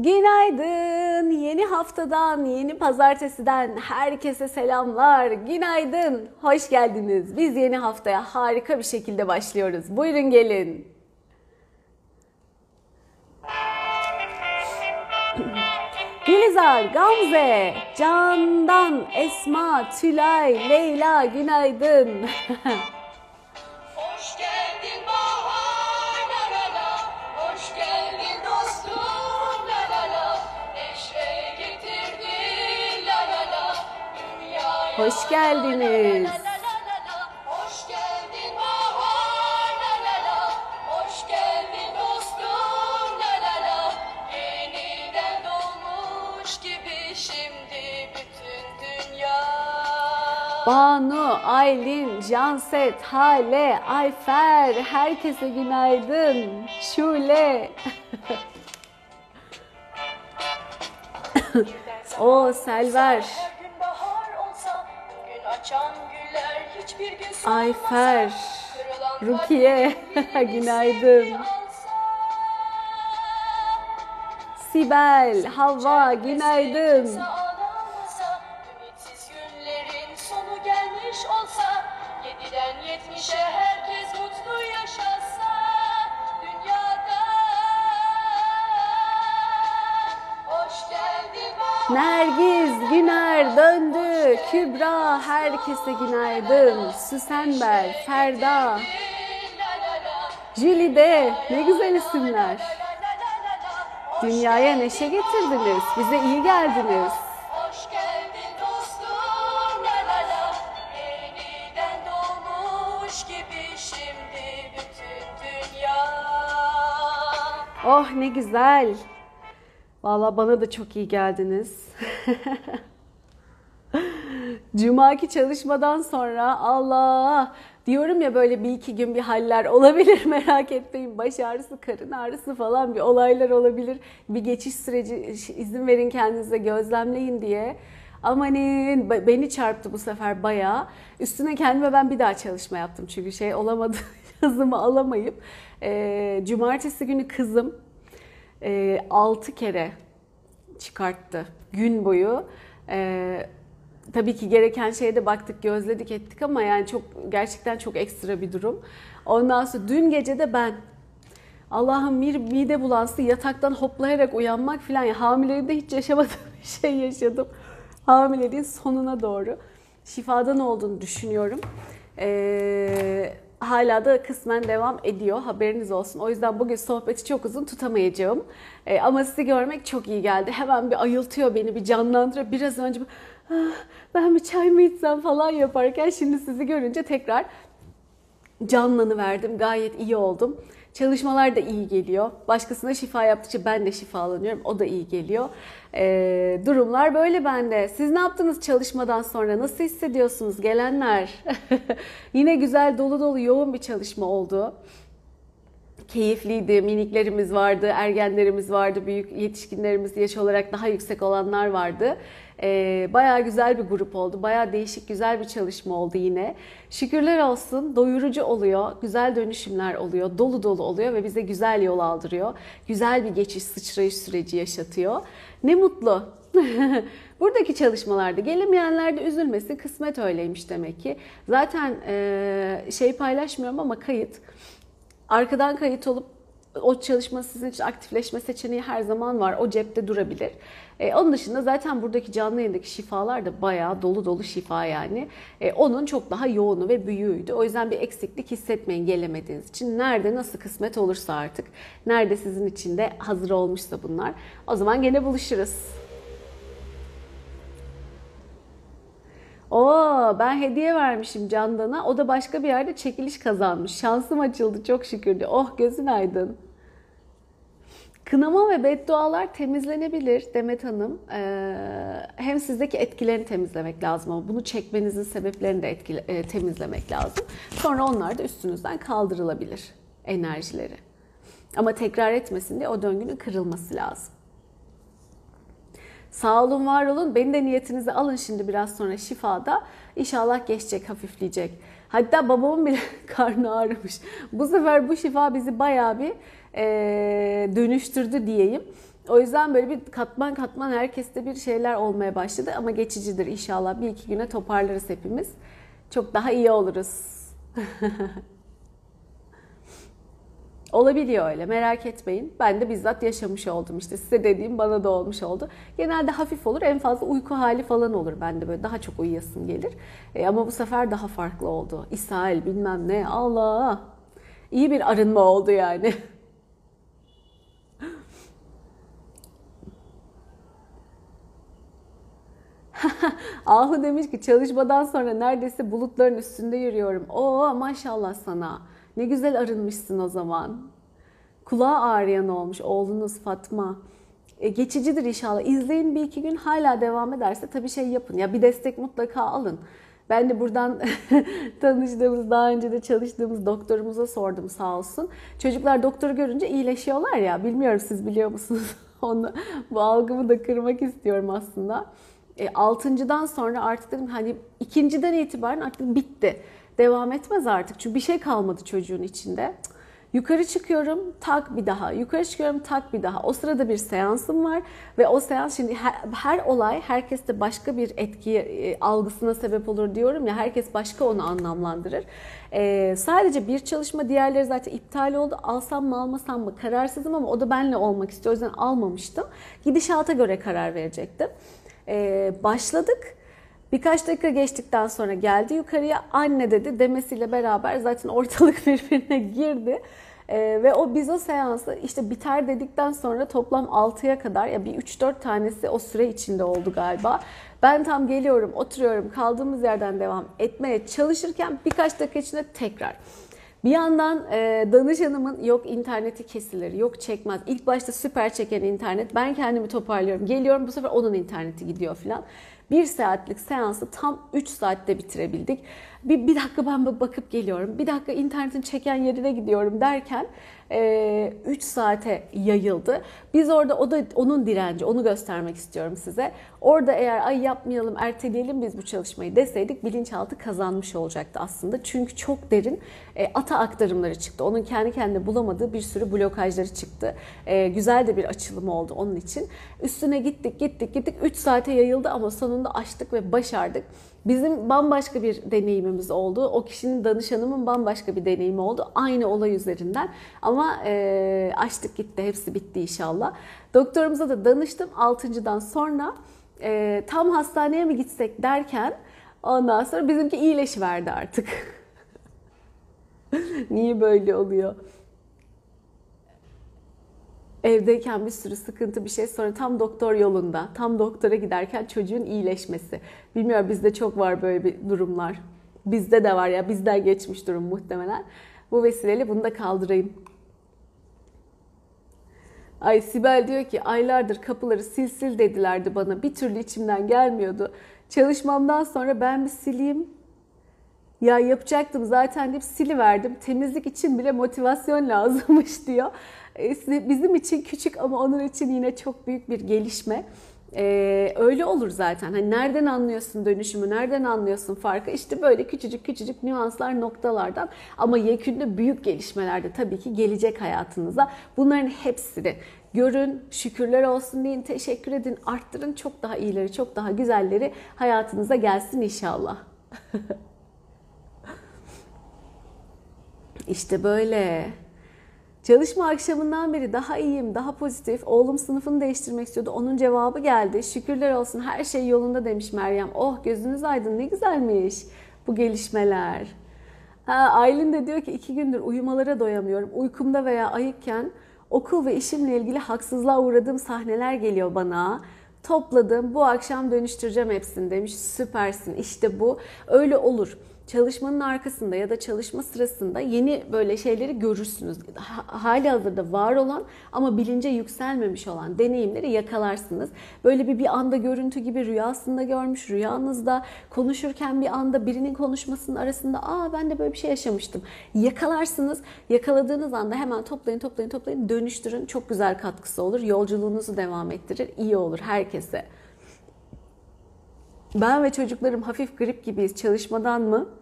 Günaydın. Yeni haftadan, yeni pazartesiden herkese selamlar. Günaydın. Hoş geldiniz. Biz yeni haftaya harika bir şekilde başlıyoruz. Buyurun gelin. Gülizar, Gamze, Candan, Esma, Tülay, Leyla, günaydın. bütün dünya. Banu, Aylin, Janset, Hale, Ayfer, herkese günaydın. Şule. o Selver, Ayfer, Rukiye, günaydın. Sibel, Havva, günaydın. Herkese günaydın. Süsenber, Ferda, Jülide, ne güzel isimler. Dünyaya neşe getirdiniz. Bize iyi geldiniz. Oh ne güzel. Valla bana da çok iyi geldiniz. Cumaki çalışmadan sonra Allah diyorum ya böyle bir iki gün bir haller olabilir merak etmeyin. Baş ağrısı, karın ağrısı falan bir olaylar olabilir. Bir geçiş süreci izin verin kendinize gözlemleyin diye. Amanin be- beni çarptı bu sefer bayağı. Üstüne kendime ben bir daha çalışma yaptım çünkü şey olamadı hızımı alamayıp. Ee, cumartesi günü kızım e, 6 kere çıkarttı gün boyu. Ee, tabii ki gereken şeye de baktık, gözledik ettik ama yani çok gerçekten çok ekstra bir durum. Ondan sonra dün gece de ben Allah'ım bir mide bulansı yataktan hoplayarak uyanmak falan ya hamileliğimde hiç yaşamadığım bir şey yaşadım. Hamileliğin sonuna doğru şifadan olduğunu düşünüyorum. Ee, hala da kısmen devam ediyor haberiniz olsun. O yüzden bugün sohbeti çok uzun tutamayacağım. Ee, ama sizi görmek çok iyi geldi. Hemen bir ayıltıyor beni, bir canlandırıyor. Biraz önce "Ah, ben bir çay mı içsem falan yaparken şimdi sizi görünce tekrar canlanıverdim. Gayet iyi oldum. Çalışmalar da iyi geliyor. Başkasına şifa yaptıkça ben de şifalanıyorum. O da iyi geliyor. Ee, durumlar böyle bende. Siz ne yaptınız çalışmadan sonra? Nasıl hissediyorsunuz gelenler? Yine güzel dolu dolu yoğun bir çalışma oldu keyifliydi. Miniklerimiz vardı, ergenlerimiz vardı, büyük yetişkinlerimiz yaş olarak daha yüksek olanlar vardı. Ee, bayağı güzel bir grup oldu. Bayağı değişik, güzel bir çalışma oldu yine. Şükürler olsun doyurucu oluyor, güzel dönüşümler oluyor, dolu dolu oluyor ve bize güzel yol aldırıyor. Güzel bir geçiş, sıçrayış süreci yaşatıyor. Ne mutlu. Buradaki çalışmalarda gelemeyenler de üzülmesin. Kısmet öyleymiş demek ki. Zaten e, şey paylaşmıyorum ama kayıt. Arkadan kayıt olup o çalışma sizin için aktifleşme seçeneği her zaman var. O cepte durabilir. Ee, onun dışında zaten buradaki canlı yayındaki şifalar da bayağı dolu dolu şifa yani. Ee, onun çok daha yoğunu ve büyüğüydü. O yüzden bir eksiklik hissetmeyin gelemediğiniz için. Nerede nasıl kısmet olursa artık. Nerede sizin için de hazır olmuşsa bunlar. O zaman gene buluşuruz. Oo, ben hediye vermişim Candan'a. O da başka bir yerde çekiliş kazanmış. Şansım açıldı çok şükür. de. Oh gözün aydın. Kınama ve beddualar temizlenebilir Demet Hanım. Ee, hem sizdeki etkilerini temizlemek lazım ama bunu çekmenizin sebeplerini de etkile, e, temizlemek lazım. Sonra onlar da üstünüzden kaldırılabilir enerjileri. Ama tekrar etmesin diye o döngünün kırılması lazım. Sağ olun, var olun. Beni de niyetinizi alın şimdi biraz sonra şifada. İnşallah geçecek, hafifleyecek. Hatta babamın bile karnı ağrımış. Bu sefer bu şifa bizi bayağı bir e, dönüştürdü diyeyim. O yüzden böyle bir katman katman herkeste bir şeyler olmaya başladı ama geçicidir inşallah. Bir iki güne toparlarız hepimiz. Çok daha iyi oluruz. Olabiliyor öyle merak etmeyin. Ben de bizzat yaşamış oldum işte size dediğim bana da olmuş oldu. Genelde hafif olur en fazla uyku hali falan olur bende böyle daha çok uyuyasım gelir. E, ama bu sefer daha farklı oldu. İshal bilmem ne Allah. İyi bir arınma oldu yani. Ahu demiş ki çalışmadan sonra neredeyse bulutların üstünde yürüyorum. Oo maşallah sana. Ne güzel arınmışsın o zaman. Kulağı ağrıyan olmuş oğlunuz Fatma. E, geçicidir inşallah. İzleyin bir iki gün hala devam ederse tabii şey yapın. Ya bir destek mutlaka alın. Ben de buradan tanıştığımız, daha önce de çalıştığımız doktorumuza sordum sağ olsun. Çocuklar doktoru görünce iyileşiyorlar ya. Bilmiyorum siz biliyor musunuz? Onu, bu algımı da kırmak istiyorum aslında. E, altıncıdan sonra artık dedim hani ikinciden itibaren artık bitti. Devam etmez artık. Çünkü bir şey kalmadı çocuğun içinde. Yukarı çıkıyorum, tak bir daha. Yukarı çıkıyorum, tak bir daha. O sırada bir seansım var ve o seans şimdi her, her olay herkeste başka bir etki e, algısına sebep olur diyorum ya. Herkes başka onu anlamlandırır. E, sadece bir çalışma, diğerleri zaten iptal oldu. Alsam mı almasam mı kararsızım ama o da benle olmak istiyor. O yüzden almamıştım. Gidişata göre karar verecektim. E, başladık. Birkaç dakika geçtikten sonra geldi yukarıya anne dedi demesiyle beraber zaten ortalık birbirine girdi. Ee, ve o biz o seansı işte biter dedikten sonra toplam 6'ya kadar ya bir 3-4 tanesi o süre içinde oldu galiba. Ben tam geliyorum, oturuyorum, kaldığımız yerden devam etmeye çalışırken birkaç dakika içinde tekrar. Bir yandan e, danışanımın yok interneti kesilir, yok çekmez. İlk başta süper çeken internet. Ben kendimi toparlıyorum. Geliyorum bu sefer onun interneti gidiyor falan. Bir saatlik seansı tam 3 saatte bitirebildik. Bir, bir dakika ben bakıp geliyorum. Bir dakika internetin çeken yerine gidiyorum derken 3 e, saate yayıldı. Biz orada o da onun direnci, onu göstermek istiyorum size. Orada eğer ay yapmayalım, erteleyelim biz bu çalışmayı deseydik bilinçaltı kazanmış olacaktı aslında. Çünkü çok derin e, ata aktarımları çıktı. Onun kendi kendine bulamadığı bir sürü blokajları çıktı. E, güzel de bir açılım oldu onun için. Üstüne gittik, gittik, gittik. 3 saate yayıldı ama sonunda açtık ve başardık. Bizim bambaşka bir deneyimimiz oldu. O kişinin danışanımın bambaşka bir deneyimi oldu. Aynı olay üzerinden. Ama e, açtık gitti. Hepsi bitti inşallah. Doktorumuza da danıştım. Altıncıdan sonra e, tam hastaneye mi gitsek derken ondan sonra bizimki iyileşiverdi artık. Niye böyle oluyor? Evdeyken bir sürü sıkıntı bir şey sonra tam doktor yolunda, tam doktora giderken çocuğun iyileşmesi. Bilmiyorum bizde çok var böyle bir durumlar. Bizde de var ya bizden geçmiş durum muhtemelen. Bu vesileyle bunu da kaldırayım. Ay Sibel diyor ki aylardır kapıları sil sil dedilerdi bana. Bir türlü içimden gelmiyordu. Çalışmamdan sonra ben bir sileyim. Ya yapacaktım zaten deyip siliverdim. Temizlik için bile motivasyon lazımmış diyor. E, bizim için küçük ama onun için yine çok büyük bir gelişme. Ee, öyle olur zaten. Hani nereden anlıyorsun dönüşümü, nereden anlıyorsun farkı? İşte böyle küçücük küçücük nüanslar noktalardan ama yekünde büyük gelişmelerde tabii ki gelecek hayatınıza. Bunların hepsini görün, şükürler olsun deyin, teşekkür edin, arttırın. Çok daha iyileri, çok daha güzelleri hayatınıza gelsin inşallah. İşte böyle. Çalışma akşamından beri daha iyiyim, daha pozitif. Oğlum sınıfını değiştirmek istiyordu. Onun cevabı geldi. Şükürler olsun her şey yolunda demiş Meryem. Oh gözünüz aydın ne güzelmiş bu gelişmeler. Ha, Aylin de diyor ki iki gündür uyumalara doyamıyorum. Uykumda veya ayıkken okul ve işimle ilgili haksızlığa uğradığım sahneler geliyor bana. Topladım bu akşam dönüştüreceğim hepsini demiş. Süpersin işte bu öyle olur çalışmanın arkasında ya da çalışma sırasında yeni böyle şeyleri görürsünüz. Hali hazırda var olan ama bilince yükselmemiş olan deneyimleri yakalarsınız. Böyle bir bir anda görüntü gibi rüyasında görmüş, rüyanızda konuşurken bir anda birinin konuşmasının arasında aa ben de böyle bir şey yaşamıştım. Yakalarsınız. Yakaladığınız anda hemen toplayın, toplayın, toplayın, dönüştürün. Çok güzel katkısı olur. Yolculuğunuzu devam ettirir. İyi olur herkese. Ben ve çocuklarım hafif grip gibiyiz. Çalışmadan mı?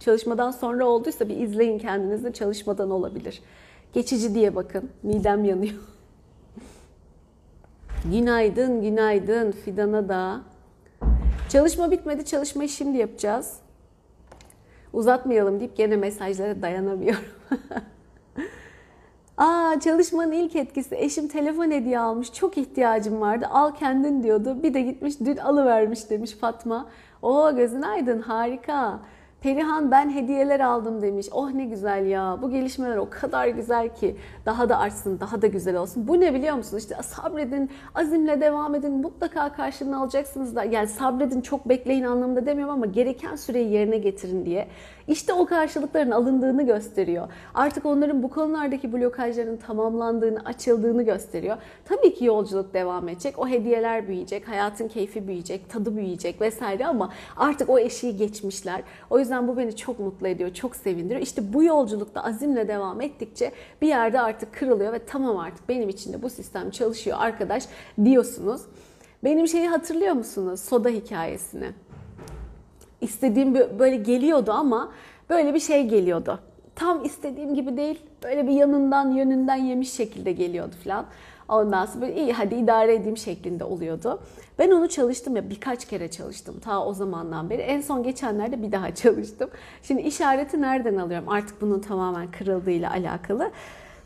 Çalışmadan sonra olduysa bir izleyin kendinizi. Çalışmadan olabilir. Geçici diye bakın. Midem yanıyor. Günaydın, günaydın Fidan'a da. Çalışma bitmedi, çalışmayı şimdi yapacağız. Uzatmayalım deyip gene mesajlara dayanamıyorum. Aa çalışmanın ilk etkisi eşim telefon hediye almış. Çok ihtiyacım vardı. Al kendin diyordu. Bir de gitmiş dün alıvermiş demiş Fatma. O gözün aydın harika. Perihan ben hediyeler aldım demiş. Oh ne güzel ya. Bu gelişmeler o kadar güzel ki daha da artsın, daha da güzel olsun. Bu ne biliyor musunuz? İşte sabredin, azimle devam edin. Mutlaka karşılığını alacaksınız da. Yani sabredin, çok bekleyin anlamında demiyorum ama gereken süreyi yerine getirin diye. İşte o karşılıkların alındığını gösteriyor. Artık onların bu konulardaki blokajların tamamlandığını, açıldığını gösteriyor. Tabii ki yolculuk devam edecek. O hediyeler büyüyecek, hayatın keyfi büyüyecek, tadı büyüyecek vesaire ama artık o eşiği geçmişler. O yüzden bu beni çok mutlu ediyor, çok sevindiriyor. İşte bu yolculukta azimle devam ettikçe bir yerde artık kırılıyor ve tamam artık benim için de bu sistem çalışıyor arkadaş diyorsunuz. Benim şeyi hatırlıyor musunuz? Soda hikayesini istediğim böyle geliyordu ama böyle bir şey geliyordu. Tam istediğim gibi değil. Böyle bir yanından yönünden yemiş şekilde geliyordu falan. Ondan sonra böyle iyi hadi idare edeyim şeklinde oluyordu. Ben onu çalıştım ya birkaç kere çalıştım ta o zamandan beri. En son geçenlerde bir daha çalıştım. Şimdi işareti nereden alıyorum? Artık bunun tamamen kırıldığıyla alakalı.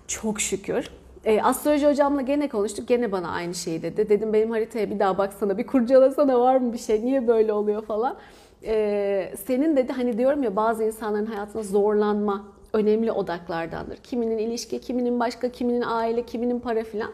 Çok şükür. E, astroloji hocamla gene konuştuk. Gene bana aynı şeyi dedi. Dedim benim haritaya bir daha baksana, bir kurcalasana var mı bir şey, niye böyle oluyor falan e, senin dedi hani diyorum ya bazı insanların hayatında zorlanma önemli odaklardandır. Kiminin ilişki, kiminin başka, kiminin aile, kiminin para filan.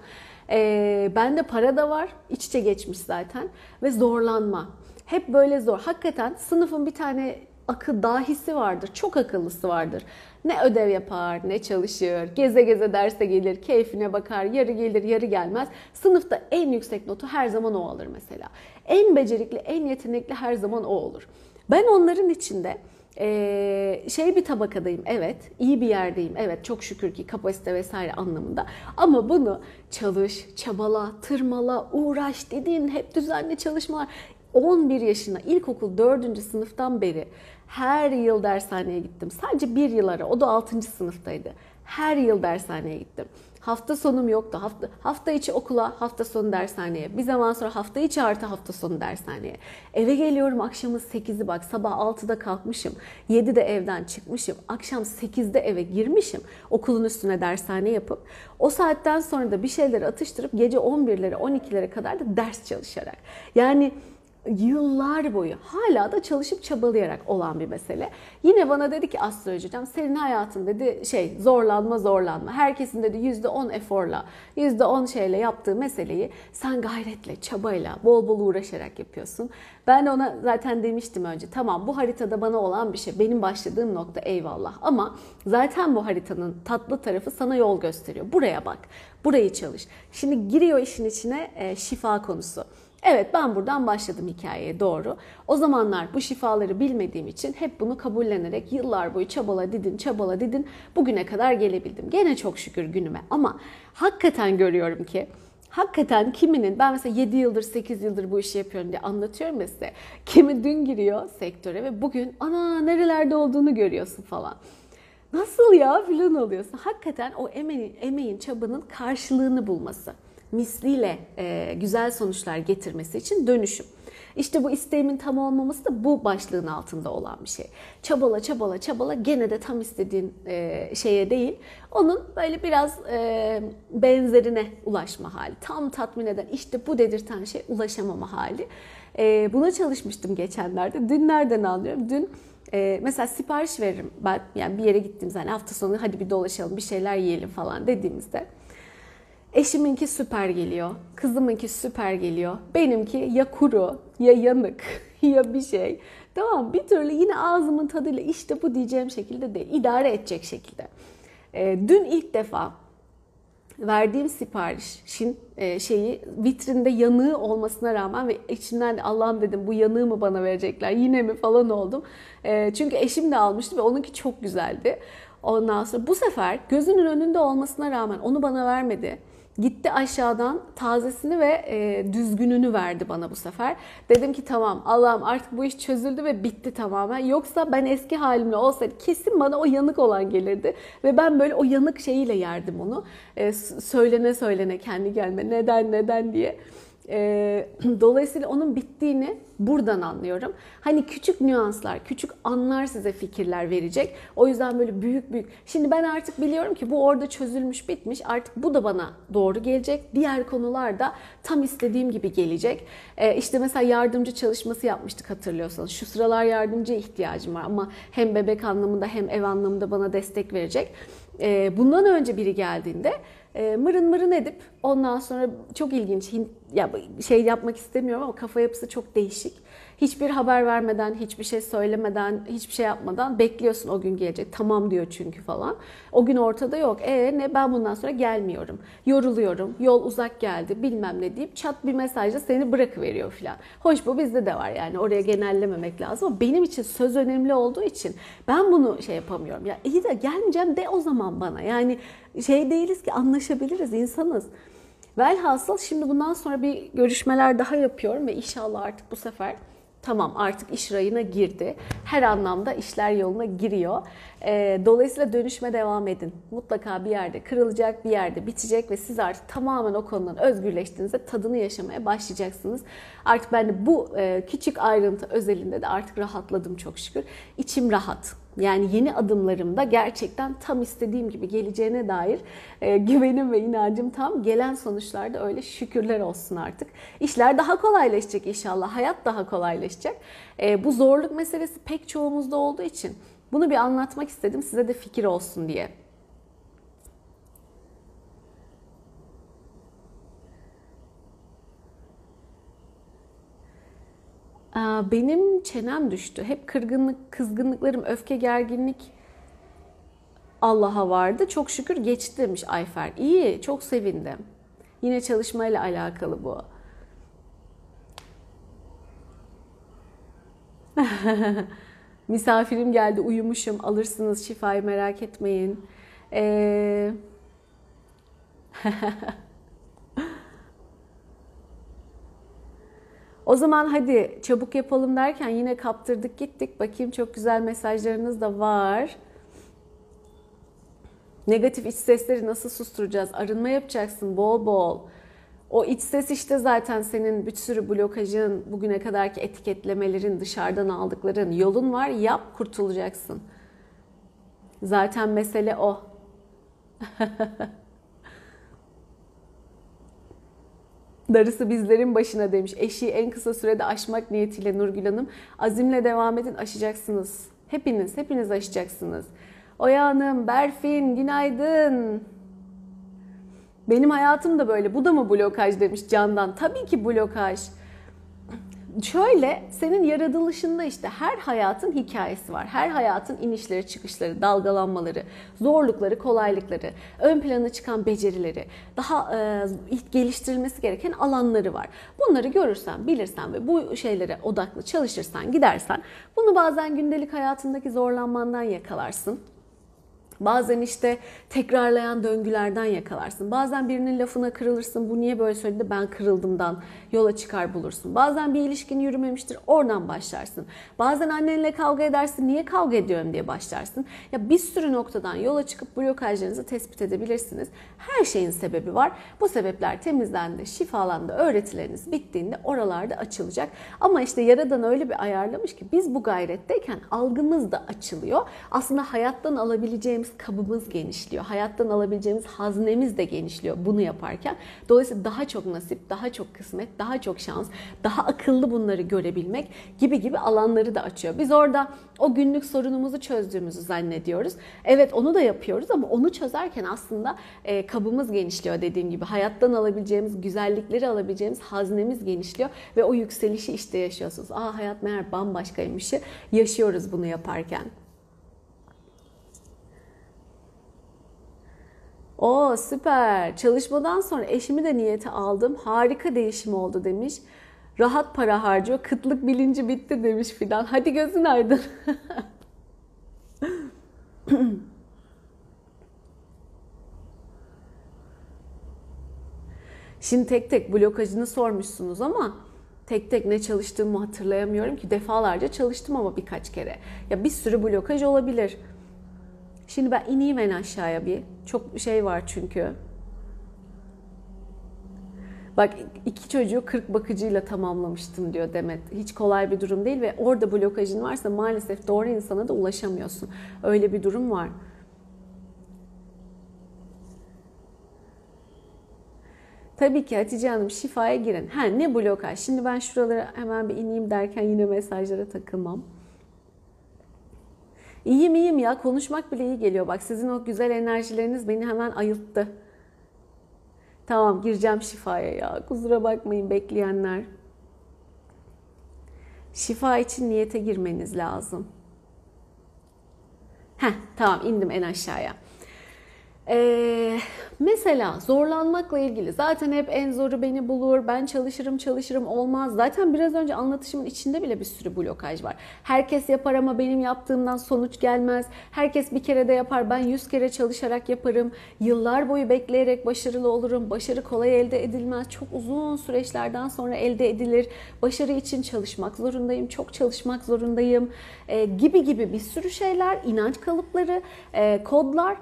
E, bende para da var, iç içe geçmiş zaten ve zorlanma. Hep böyle zor. Hakikaten sınıfın bir tane akıl dahisi vardır. Çok akıllısı vardır. Ne ödev yapar, ne çalışır, geze geze derse gelir, keyfine bakar, yarı gelir, yarı gelmez. Sınıfta en yüksek notu her zaman o alır mesela. En becerikli, en yetenekli her zaman o olur. Ben onların içinde ee, şey bir tabakadayım evet, iyi bir yerdeyim evet çok şükür ki kapasite vesaire anlamında. Ama bunu çalış, çabala, tırmala, uğraş dedin hep düzenli çalışmalar. 11 yaşına ilkokul 4. sınıftan beri her yıl dershaneye gittim. Sadece bir yıl ara, o da 6. sınıftaydı. Her yıl dershaneye gittim. Hafta sonum yoktu. Hafta, hafta içi okula, hafta sonu dershaneye. Bir zaman sonra hafta içi artı hafta sonu dershaneye. Eve geliyorum akşamın 8'i bak sabah 6'da kalkmışım. 7'de evden çıkmışım. Akşam 8'de eve girmişim. Okulun üstüne dershane yapıp. O saatten sonra da bir şeyleri atıştırıp gece 11'lere 12'lere kadar da ders çalışarak. Yani yıllar boyu hala da çalışıp çabalayarak olan bir mesele. Yine bana dedi ki astroloji hocam senin hayatın dedi şey zorlanma zorlanma. Herkesin dedi %10 eforla, %10 şeyle yaptığı meseleyi sen gayretle, çabayla, bol bol uğraşarak yapıyorsun. Ben ona zaten demiştim önce tamam bu haritada bana olan bir şey benim başladığım nokta eyvallah ama zaten bu haritanın tatlı tarafı sana yol gösteriyor. Buraya bak, burayı çalış. Şimdi giriyor işin içine e, şifa konusu. Evet ben buradan başladım hikayeye doğru. O zamanlar bu şifaları bilmediğim için hep bunu kabullenerek yıllar boyu çabala didin çabala didin bugüne kadar gelebildim. Gene çok şükür günüme ama hakikaten görüyorum ki hakikaten kiminin ben mesela 7 yıldır 8 yıldır bu işi yapıyorum diye anlatıyorum ya size. Kimi dün giriyor sektöre ve bugün ana nerelerde olduğunu görüyorsun falan. Nasıl ya filan oluyorsun. Hakikaten o emeğin, emeğin çabanın karşılığını bulması misliyle e, güzel sonuçlar getirmesi için dönüşüm. İşte bu isteğimin tam olmaması da bu başlığın altında olan bir şey. Çabala çabala çabala gene de tam istediğin e, şeye değil. Onun böyle biraz e, benzerine ulaşma hali. Tam tatmin eden işte bu dedirten şey ulaşamama hali. E, buna çalışmıştım geçenlerde. Dün nereden anlıyorum? Dün e, mesela sipariş veririm ben yani bir yere gittiğim zaman hafta sonu hadi bir dolaşalım bir şeyler yiyelim falan dediğimizde Eşiminki süper geliyor. Kızımınki süper geliyor. Benimki ya kuru ya yanık ya bir şey. Tamam bir türlü yine ağzımın tadıyla işte bu diyeceğim şekilde değil. idare edecek şekilde. E, dün ilk defa verdiğim siparişin e, şeyi vitrinde yanığı olmasına rağmen ve içimden Allah'ım dedim bu yanığı mı bana verecekler yine mi falan oldum. E, çünkü eşim de almıştı ve onunki çok güzeldi. Ondan sonra bu sefer gözünün önünde olmasına rağmen onu bana vermedi Gitti aşağıdan tazesini ve e, düzgününü verdi bana bu sefer. Dedim ki tamam Allah'ım artık bu iş çözüldü ve bitti tamamen. Yoksa ben eski halimle olsaydı kesin bana o yanık olan gelirdi. Ve ben böyle o yanık şeyiyle yerdim onu. E, söylene söylene kendi gelme neden neden diye. E, dolayısıyla onun bittiğini buradan anlıyorum. Hani küçük nüanslar, küçük anlar size fikirler verecek. O yüzden böyle büyük büyük. Şimdi ben artık biliyorum ki bu orada çözülmüş, bitmiş. Artık bu da bana doğru gelecek. Diğer konular da tam istediğim gibi gelecek. E, işte mesela yardımcı çalışması yapmıştık hatırlıyorsanız. Şu sıralar yardımcıya ihtiyacım var ama hem bebek anlamında hem ev anlamında bana destek verecek. E, bundan önce biri geldiğinde e, mırın mırın edip ondan sonra çok ilginç ya şey yapmak istemiyorum ama kafa yapısı çok değişik. Hiçbir haber vermeden, hiçbir şey söylemeden, hiçbir şey yapmadan bekliyorsun o gün gelecek. Tamam diyor çünkü falan. O gün ortada yok. E ne ben bundan sonra gelmiyorum. Yoruluyorum. Yol uzak geldi bilmem ne deyip çat bir mesajla seni bırakıveriyor falan. Hoş bu bizde de var yani oraya genellememek lazım ama benim için söz önemli olduğu için ben bunu şey yapamıyorum. Ya iyi de gelmeyeceğim de o zaman bana. Yani şey değiliz ki anlaşabiliriz insanız. Velhasıl şimdi bundan sonra bir görüşmeler daha yapıyorum ve inşallah artık bu sefer tamam artık iş rayına girdi. Her anlamda işler yoluna giriyor. Ee, dolayısıyla dönüşme devam edin. Mutlaka bir yerde kırılacak, bir yerde bitecek ve siz artık tamamen o konudan özgürleştiğinizde tadını yaşamaya başlayacaksınız. Artık ben de bu e, küçük ayrıntı özelinde de artık rahatladım çok şükür. İçim rahat. Yani yeni adımlarımda gerçekten tam istediğim gibi geleceğine dair e, güvenim ve inancım tam. Gelen sonuçlarda öyle şükürler olsun artık. İşler daha kolaylaşacak inşallah. Hayat daha kolaylaşacak. E, bu zorluk meselesi pek çoğumuzda olduğu için bunu bir anlatmak istedim size de fikir olsun diye. Benim çenem düştü. Hep kırgınlık, kızgınlıklarım, öfke, gerginlik Allah'a vardı. Çok şükür geçti demiş Ayfer. İyi, çok sevindim. Yine çalışmayla alakalı bu. Misafirim geldi, uyumuşum. Alırsınız şifayı merak etmeyin. Ee... O zaman hadi çabuk yapalım derken yine kaptırdık gittik. Bakayım çok güzel mesajlarınız da var. Negatif iç sesleri nasıl susturacağız? Arınma yapacaksın bol bol. O iç ses işte zaten senin bir sürü blokajın, bugüne kadarki etiketlemelerin, dışarıdan aldıkların yolun var. Yap kurtulacaksın. Zaten mesele o. Darısı bizlerin başına demiş. Eşiği en kısa sürede aşmak niyetiyle Nurgül Hanım. Azimle devam edin aşacaksınız. Hepiniz, hepiniz aşacaksınız. Oya Hanım, Berfin, günaydın. Benim hayatım da böyle. Bu da mı blokaj demiş Candan. Tabii ki blokaj şöyle senin yaratılışında işte her hayatın hikayesi var. Her hayatın inişleri, çıkışları, dalgalanmaları, zorlukları, kolaylıkları, ön plana çıkan becerileri, daha e, geliştirilmesi gereken alanları var. Bunları görürsen, bilirsen ve bu şeylere odaklı çalışırsan, gidersen bunu bazen gündelik hayatındaki zorlanmandan yakalarsın. Bazen işte tekrarlayan döngülerden yakalarsın. Bazen birinin lafına kırılırsın. Bu niye böyle söyledi ben kırıldımdan yola çıkar bulursun. Bazen bir ilişkin yürümemiştir. Oradan başlarsın. Bazen annenle kavga edersin. Niye kavga ediyorum diye başlarsın. Ya bir sürü noktadan yola çıkıp blokajlarınızı tespit edebilirsiniz. Her şeyin sebebi var. Bu sebepler temizlendi, şifalandı, öğretileriniz bittiğinde oralarda açılacak. Ama işte Yaradan öyle bir ayarlamış ki biz bu gayretteyken algımız da açılıyor. Aslında hayattan alabileceğimiz alabileceğimiz kabımız genişliyor. Hayattan alabileceğimiz haznemiz de genişliyor bunu yaparken. Dolayısıyla daha çok nasip, daha çok kısmet, daha çok şans, daha akıllı bunları görebilmek gibi gibi alanları da açıyor. Biz orada o günlük sorunumuzu çözdüğümüzü zannediyoruz. Evet onu da yapıyoruz ama onu çözerken aslında e, kabımız genişliyor dediğim gibi. Hayattan alabileceğimiz, güzellikleri alabileceğimiz haznemiz genişliyor ve o yükselişi işte yaşıyorsunuz. Aa hayat meğer bambaşkaymış yaşıyoruz bunu yaparken. O süper. Çalışmadan sonra eşimi de niyete aldım. Harika değişim oldu demiş. Rahat para harcıyor. Kıtlık bilinci bitti demiş Fidan. Hadi gözün aydın. Şimdi tek tek blokajını sormuşsunuz ama tek tek ne çalıştığımı hatırlayamıyorum ki defalarca çalıştım ama birkaç kere. Ya bir sürü blokaj olabilir. Şimdi ben ineyim en aşağıya bir. Çok şey var çünkü. Bak iki çocuğu 40 bakıcıyla tamamlamıştım diyor Demet. Hiç kolay bir durum değil ve orada blokajın varsa maalesef doğru insana da ulaşamıyorsun. Öyle bir durum var. Tabii ki Hatice Hanım şifaya girin. Ha ne blokaj? Şimdi ben şuralara hemen bir ineyim derken yine mesajlara takılmam. İyiyim iyiyim ya konuşmak bile iyi geliyor. Bak sizin o güzel enerjileriniz beni hemen ayılttı. Tamam gireceğim şifaya ya. Kusura bakmayın bekleyenler. Şifa için niyete girmeniz lazım. Heh tamam indim en aşağıya. Ee, mesela zorlanmakla ilgili zaten hep en zoru beni bulur, ben çalışırım çalışırım olmaz. Zaten biraz önce anlatışımın içinde bile bir sürü blokaj var. Herkes yapar ama benim yaptığımdan sonuç gelmez. Herkes bir kere de yapar, ben yüz kere çalışarak yaparım. Yıllar boyu bekleyerek başarılı olurum. Başarı kolay elde edilmez. Çok uzun süreçlerden sonra elde edilir. Başarı için çalışmak zorundayım, çok çalışmak zorundayım ee, gibi gibi bir sürü şeyler, inanç kalıpları, e, kodlar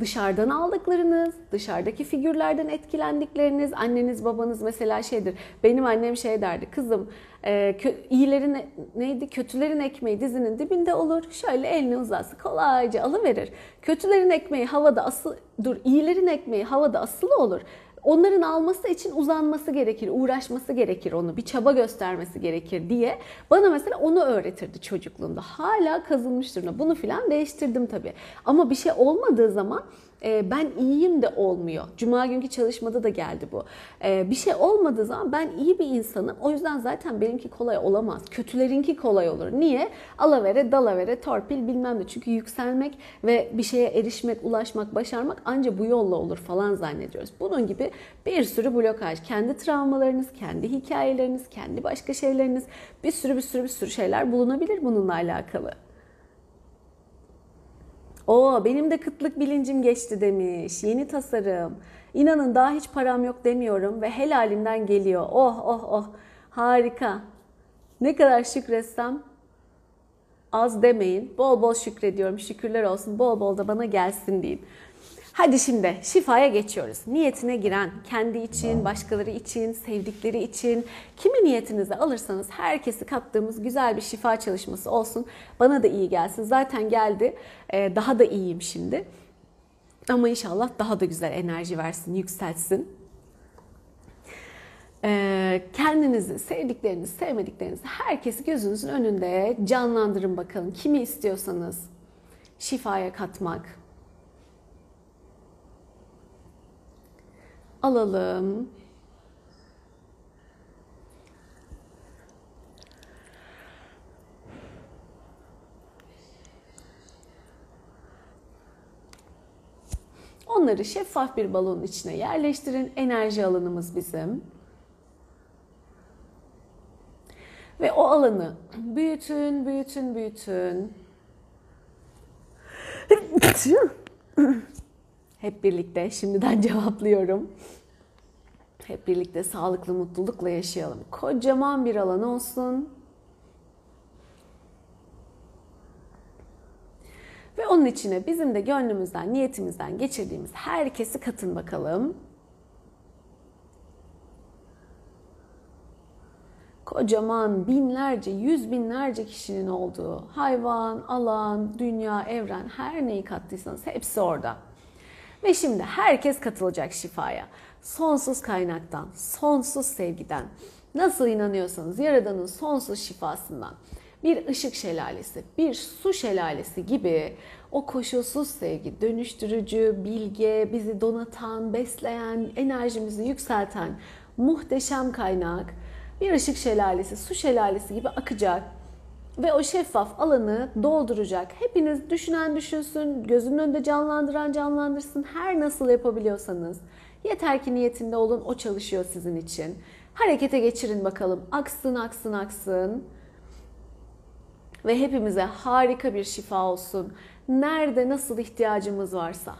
dışarıdan aldıklarınız, dışarıdaki figürlerden etkilendikleriniz, anneniz babanız mesela şeydir. Benim annem şey derdi, kızım e, kö, iyilerin neydi, kötülerin ekmeği dizinin dibinde olur. Şöyle elini uzatsa kolayca alıverir. Kötülerin ekmeği havada asıl, dur iyilerin ekmeği havada asılı olur. Onların alması için uzanması gerekir, uğraşması gerekir onu, bir çaba göstermesi gerekir diye bana mesela onu öğretirdi çocukluğumda. Hala kazınmış durumda. Bunu filan değiştirdim tabii. Ama bir şey olmadığı zaman e, ben iyiyim de olmuyor. Cuma günkü çalışmada da geldi bu. E, bir şey olmadığı zaman ben iyi bir insanım. O yüzden zaten benimki kolay olamaz. Kötülerinki kolay olur. Niye? Alavere, dalavere, torpil bilmem ne. Çünkü yükselmek ve bir şeye erişmek, ulaşmak, başarmak ancak bu yolla olur falan zannediyoruz. Bunun gibi bir sürü blokaj. Kendi travmalarınız, kendi hikayeleriniz, kendi başka şeyleriniz, bir sürü bir sürü bir sürü şeyler bulunabilir bununla alakalı. O benim de kıtlık bilincim geçti demiş. Yeni tasarım. İnanın daha hiç param yok demiyorum ve helalimden geliyor. Oh oh oh harika. Ne kadar şükretsem az demeyin. Bol bol şükrediyorum. Şükürler olsun. Bol bol da bana gelsin deyin. Hadi şimdi şifaya geçiyoruz. Niyetine giren, kendi için, başkaları için, sevdikleri için, kimi niyetinize alırsanız herkesi kattığımız güzel bir şifa çalışması olsun. Bana da iyi gelsin. Zaten geldi. Ee, daha da iyiyim şimdi. Ama inşallah daha da güzel enerji versin, yükseltsin. Ee, kendinizi, sevdiklerinizi, sevmediklerinizi herkesi gözünüzün önünde canlandırın bakalım. Kimi istiyorsanız şifaya katmak, alalım. Onları şeffaf bir balonun içine yerleştirin. Enerji alanımız bizim. Ve o alanı büyütün, büyütün, büyütün. Hep birlikte şimdiden cevaplıyorum. Hep birlikte sağlıklı, mutlulukla yaşayalım. Kocaman bir alan olsun. Ve onun içine bizim de gönlümüzden, niyetimizden geçirdiğimiz herkesi katın bakalım. Kocaman binlerce, yüz binlerce kişinin olduğu hayvan, alan, dünya, evren her neyi kattıysanız hepsi orada. Ve şimdi herkes katılacak şifaya. Sonsuz kaynaktan, sonsuz sevgiden, nasıl inanıyorsanız Yaradan'ın sonsuz şifasından bir ışık şelalesi, bir su şelalesi gibi o koşulsuz sevgi, dönüştürücü, bilge, bizi donatan, besleyen, enerjimizi yükselten muhteşem kaynak bir ışık şelalesi, su şelalesi gibi akacak ve o şeffaf alanı dolduracak. Hepiniz düşünen düşünsün, gözünün önünde canlandıran canlandırsın. Her nasıl yapabiliyorsanız. Yeter ki niyetinde olun, o çalışıyor sizin için. Harekete geçirin bakalım. Aksın, aksın, aksın. Ve hepimize harika bir şifa olsun. Nerede nasıl ihtiyacımız varsa.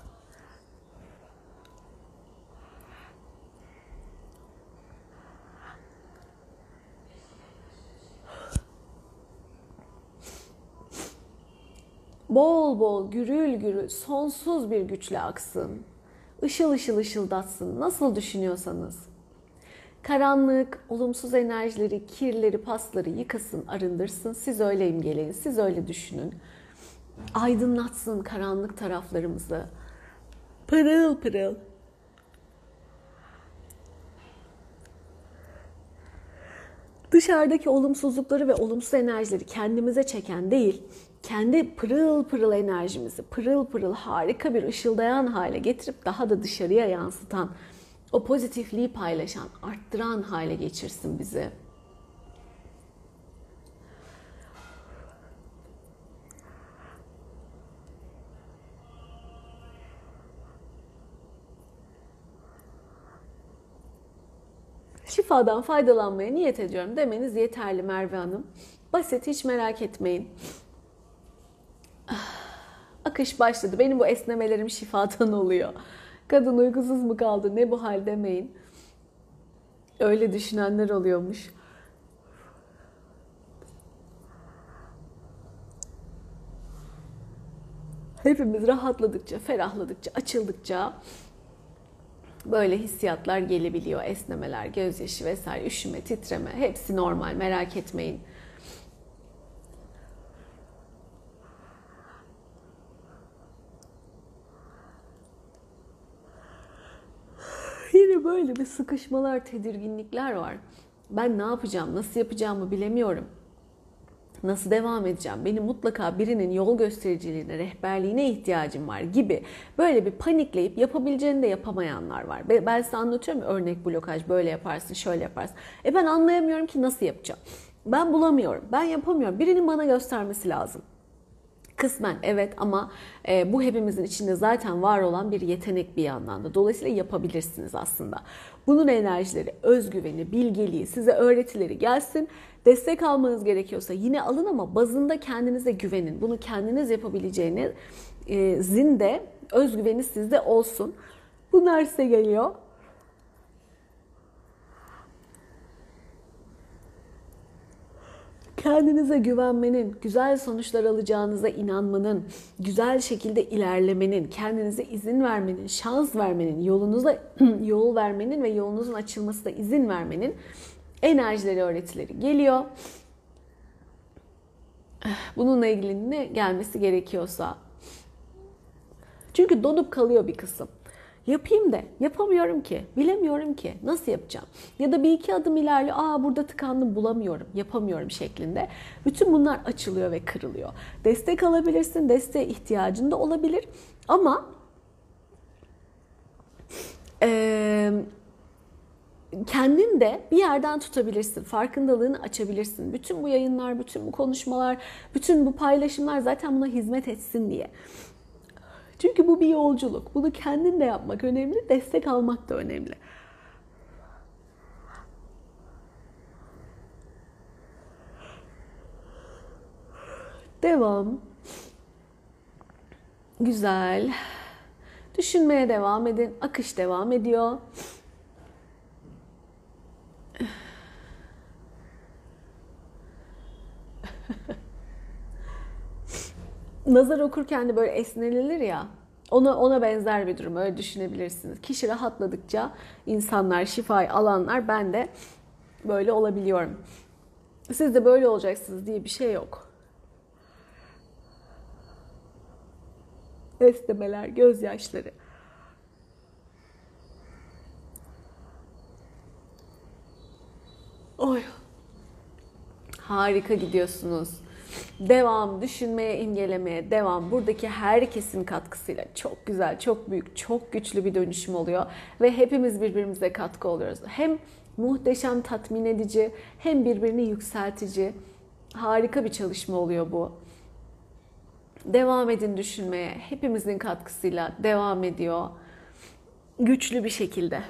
Bol bol gürül gürül sonsuz bir güçle aksın. Işıl ışıl ışıldatsın. Nasıl düşünüyorsanız. Karanlık, olumsuz enerjileri, kirleri, pasları yıkasın, arındırsın. Siz öyle imgeleyin, siz öyle düşünün. Aydınlatsın karanlık taraflarımızı. Pırıl pırıl. Dışarıdaki olumsuzlukları ve olumsuz enerjileri kendimize çeken değil, kendi pırıl pırıl enerjimizi, pırıl pırıl harika bir ışıldayan hale getirip daha da dışarıya yansıtan, o pozitifliği paylaşan, arttıran hale geçirsin bizi. Şifadan faydalanmaya niyet ediyorum demeniz yeterli Merve Hanım. Basit hiç merak etmeyin. Akış başladı. Benim bu esnemelerim şifadan oluyor. Kadın uykusuz mu kaldı ne bu hal demeyin. Öyle düşünenler oluyormuş. Hepimiz rahatladıkça, ferahladıkça, açıldıkça böyle hissiyatlar gelebiliyor. Esnemeler, gözyaşı vesaire, üşüme, titreme hepsi normal merak etmeyin. Yine böyle bir sıkışmalar, tedirginlikler var. Ben ne yapacağım, nasıl yapacağımı bilemiyorum. Nasıl devam edeceğim? Benim mutlaka birinin yol göstericiliğine, rehberliğine ihtiyacım var gibi böyle bir panikleyip yapabileceğini de yapamayanlar var. Ben size anlatıyorum örnek blokaj böyle yaparsın, şöyle yaparsın. E ben anlayamıyorum ki nasıl yapacağım. Ben bulamıyorum, ben yapamıyorum. Birinin bana göstermesi lazım. Kısmen evet ama e, bu hepimizin içinde zaten var olan bir yetenek bir yandan da. Dolayısıyla yapabilirsiniz aslında. Bunun enerjileri, özgüveni, bilgeliği, size öğretileri gelsin. Destek almanız gerekiyorsa yine alın ama bazında kendinize güvenin. Bunu kendiniz yapabileceğiniz e, zinde özgüveni sizde olsun. Bunlar size geliyor. Kendinize güvenmenin, güzel sonuçlar alacağınıza inanmanın, güzel şekilde ilerlemenin, kendinize izin vermenin, şans vermenin, yolunuza yol vermenin ve yolunuzun açılması da izin vermenin enerjileri, öğretileri geliyor. Bununla ilgili ne gelmesi gerekiyorsa. Çünkü donup kalıyor bir kısım. Yapayım da yapamıyorum ki, bilemiyorum ki nasıl yapacağım? Ya da bir iki adım ilerliyor, aa burada tıkandım bulamıyorum, yapamıyorum şeklinde. Bütün bunlar açılıyor ve kırılıyor. Destek alabilirsin, desteğe ihtiyacın da olabilir ama e, kendin de bir yerden tutabilirsin, farkındalığını açabilirsin. Bütün bu yayınlar, bütün bu konuşmalar, bütün bu paylaşımlar zaten buna hizmet etsin diye. Çünkü bu bir yolculuk. Bunu kendin de yapmak önemli, destek almak da önemli. Devam. Güzel. Düşünmeye devam edin. Akış devam ediyor. Nazar okurken de böyle esnenilir ya. Ona, ona benzer bir durum öyle düşünebilirsiniz. Kişi rahatladıkça insanlar şifayı alanlar ben de böyle olabiliyorum. Siz de böyle olacaksınız diye bir şey yok. Esnemeler, gözyaşları. Oy. Harika gidiyorsunuz. Devam, düşünmeye, imgelemeye devam. Buradaki herkesin katkısıyla çok güzel, çok büyük, çok güçlü bir dönüşüm oluyor. Ve hepimiz birbirimize katkı oluyoruz. Hem muhteşem, tatmin edici, hem birbirini yükseltici. Harika bir çalışma oluyor bu. Devam edin düşünmeye. Hepimizin katkısıyla devam ediyor. Güçlü bir şekilde.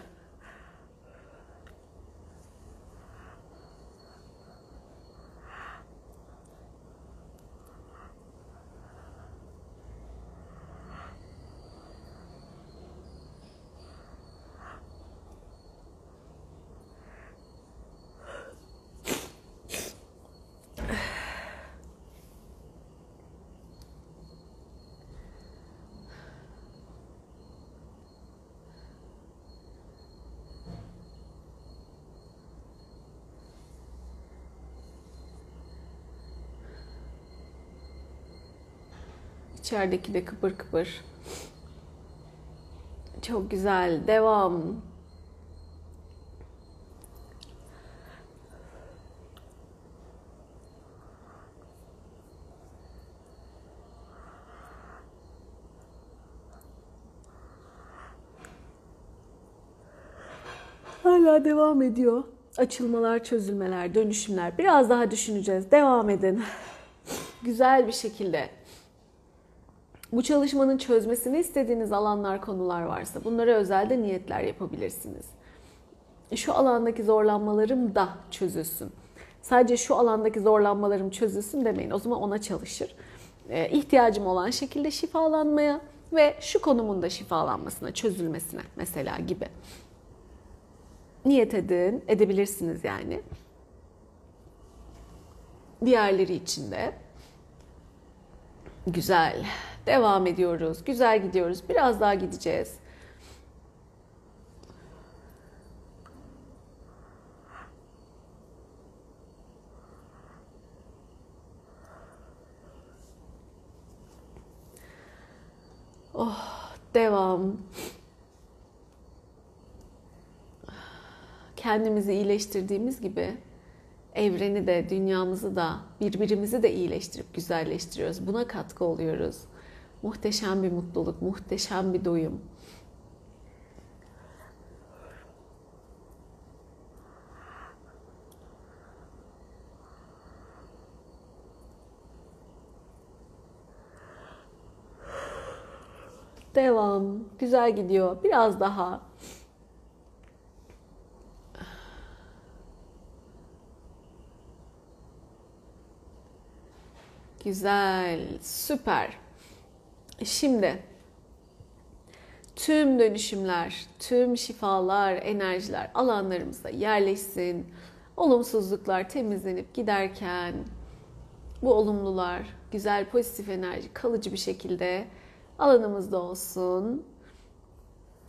İçerideki de kıpır kıpır. Çok güzel. Devam. Hala devam ediyor. Açılmalar, çözülmeler, dönüşümler. Biraz daha düşüneceğiz. Devam edin. Güzel bir şekilde. Bu çalışmanın çözmesini istediğiniz alanlar, konular varsa bunlara özel de niyetler yapabilirsiniz. Şu alandaki zorlanmalarım da çözülsün. Sadece şu alandaki zorlanmalarım çözülsün demeyin. O zaman ona çalışır. Ee, ihtiyacım olan şekilde şifalanmaya ve şu konumun da şifalanmasına, çözülmesine mesela gibi niyet edin, edebilirsiniz yani. Diğerleri için de. Güzel. Devam ediyoruz. Güzel gidiyoruz. Biraz daha gideceğiz. Oh, devam. kendimizi iyileştirdiğimiz gibi evreni de, dünyamızı da, birbirimizi de iyileştirip güzelleştiriyoruz. Buna katkı oluyoruz. Muhteşem bir mutluluk, muhteşem bir doyum. Devam. Güzel gidiyor. Biraz daha. Güzel, süper. Şimdi tüm dönüşümler, tüm şifalar, enerjiler alanlarımızda yerleşsin. Olumsuzluklar temizlenip giderken bu olumlular, güzel pozitif enerji kalıcı bir şekilde alanımızda olsun.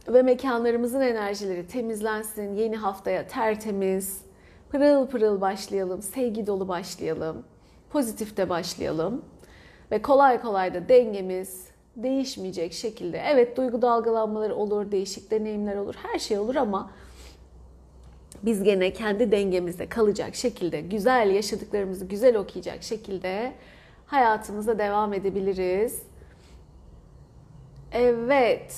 Ve mekanlarımızın enerjileri temizlensin. Yeni haftaya tertemiz, pırıl pırıl başlayalım, sevgi dolu başlayalım pozitifte başlayalım. Ve kolay kolay da dengemiz değişmeyecek şekilde. Evet duygu dalgalanmaları olur, değişik deneyimler olur, her şey olur ama biz gene kendi dengemizde kalacak şekilde, güzel yaşadıklarımızı güzel okuyacak şekilde hayatımıza devam edebiliriz. Evet.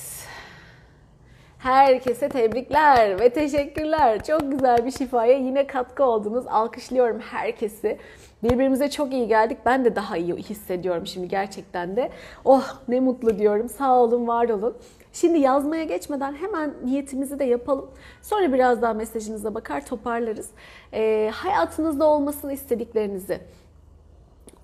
Herkese tebrikler ve teşekkürler. Çok güzel bir şifaya yine katkı oldunuz. Alkışlıyorum herkesi. Birbirimize çok iyi geldik. Ben de daha iyi hissediyorum şimdi gerçekten de. Oh ne mutlu diyorum. Sağ olun, var olun. Şimdi yazmaya geçmeden hemen niyetimizi de yapalım. Sonra biraz daha mesajınıza bakar toparlarız. Ee, hayatınızda olmasını istediklerinizi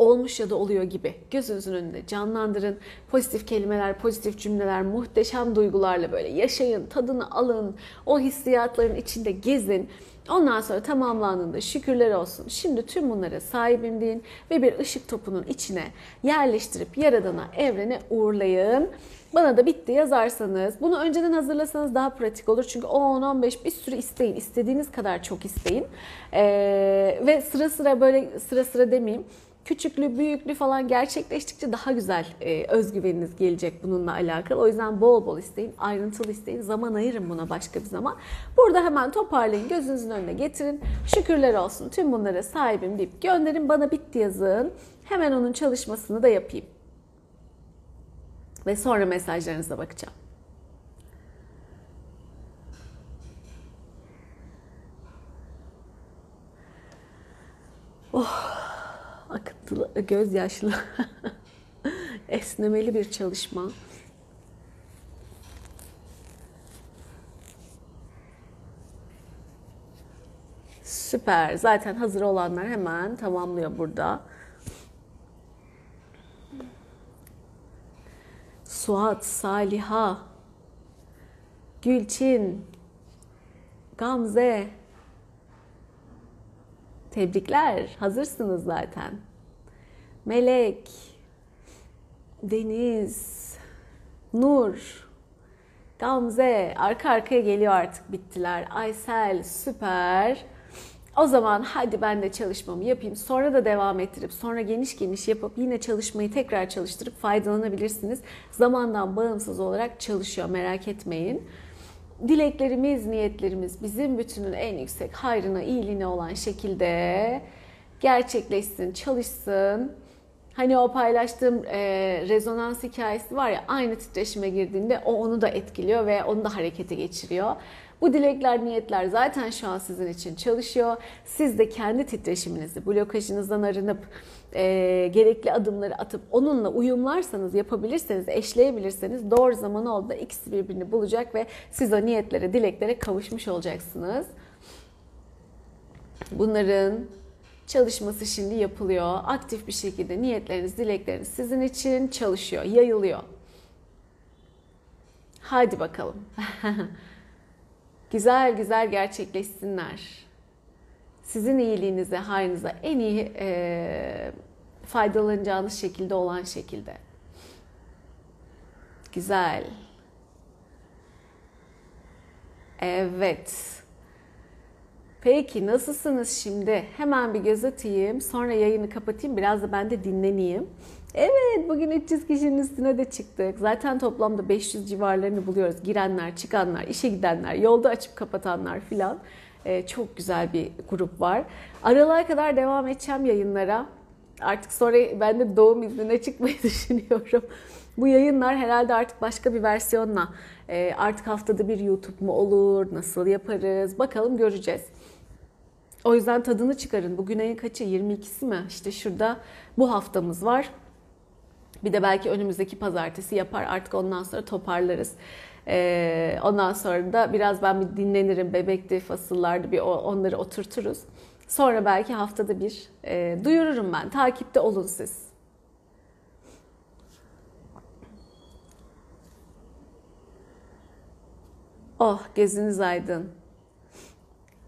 olmuş ya da oluyor gibi gözünüzün önünde canlandırın. Pozitif kelimeler, pozitif cümleler, muhteşem duygularla böyle yaşayın, tadını alın. O hissiyatların içinde gezin. Ondan sonra tamamlandığında şükürler olsun. Şimdi tüm bunlara sahibim deyin ve bir ışık topunun içine yerleştirip yaradana, evrene uğurlayın. Bana da bitti yazarsanız, bunu önceden hazırlasanız daha pratik olur. Çünkü 10-15 bir sürü isteyin. istediğiniz kadar çok isteyin. Ee, ve sıra sıra böyle sıra sıra demeyeyim küçüklü, büyüklü falan gerçekleştikçe daha güzel e, özgüveniniz gelecek bununla alakalı. O yüzden bol bol isteyin, ayrıntılı isteyin, zaman ayırın buna başka bir zaman. Burada hemen toparlayın, gözünüzün önüne getirin. Şükürler olsun tüm bunlara sahibim deyip gönderin. Bana bitti yazın. Hemen onun çalışmasını da yapayım. Ve sonra mesajlarınıza bakacağım. Oh akıntılı, gözyaşlı, esnemeli bir çalışma. Süper. Zaten hazır olanlar hemen tamamlıyor burada. Suat, Saliha, Gülçin, Gamze, Tebrikler, hazırsınız zaten. Melek, Deniz, Nur, Gamze arka arkaya geliyor artık bittiler. Aysel süper. O zaman hadi ben de çalışmamı yapayım. Sonra da devam ettirip sonra geniş geniş yapıp yine çalışmayı tekrar çalıştırıp faydalanabilirsiniz. Zamandan bağımsız olarak çalışıyor merak etmeyin. Dileklerimiz, niyetlerimiz bizim bütünün en yüksek hayrına, iyiliğine olan şekilde gerçekleşsin, çalışsın. Hani o paylaştığım e, rezonans hikayesi var ya aynı titreşime girdiğinde o onu da etkiliyor ve onu da harekete geçiriyor. Bu dilekler, niyetler zaten şu an sizin için çalışıyor. Siz de kendi titreşiminizi, blokajınızdan arınıp e, gerekli adımları atıp onunla uyumlarsanız, yapabilirseniz, eşleyebilirseniz doğru zaman oldu ikisi birbirini bulacak ve siz o niyetlere, dileklere kavuşmuş olacaksınız. Bunların çalışması şimdi yapılıyor. Aktif bir şekilde niyetleriniz, dilekleriniz sizin için çalışıyor, yayılıyor. Hadi bakalım. güzel güzel gerçekleşsinler. Sizin iyiliğinize, hayrınıza en iyi e, faydalanacağınız şekilde olan şekilde. Güzel. Evet. Peki nasılsınız şimdi? Hemen bir göz atayım. Sonra yayını kapatayım. Biraz da ben de dinleneyim. Evet bugün 300 kişinin üstüne de çıktık. Zaten toplamda 500 civarlarını buluyoruz. Girenler, çıkanlar, işe gidenler, yolda açıp kapatanlar filan. Ee, çok güzel bir grup var. Aralığa kadar devam edeceğim yayınlara. Artık sonra ben de doğum iznine çıkmayı düşünüyorum. Bu yayınlar herhalde artık başka bir versiyonla e, artık haftada bir YouTube mu olur, nasıl yaparız bakalım göreceğiz. O yüzden tadını çıkarın. Bugün ayın kaçı? 22'si mi? İşte şurada bu haftamız var. Bir de belki önümüzdeki pazartesi yapar. Artık ondan sonra toparlarız. Ee, ondan sonra da biraz ben bir dinlenirim. Bebekti, fasıllardı bir onları oturturuz. Sonra belki haftada bir e, duyururum ben. Takipte olun siz. Oh gözünüz aydın.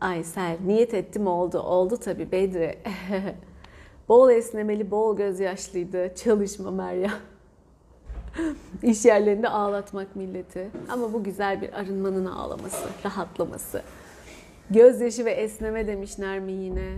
Aysel niyet ettim oldu. Oldu tabii Bedri. bol esnemeli, bol gözyaşlıydı. Çalışma Meryem. İş yerlerinde ağlatmak milleti. Ama bu güzel bir arınmanın ağlaması, rahatlaması. Gözyaşı ve esneme demiş Nermi yine.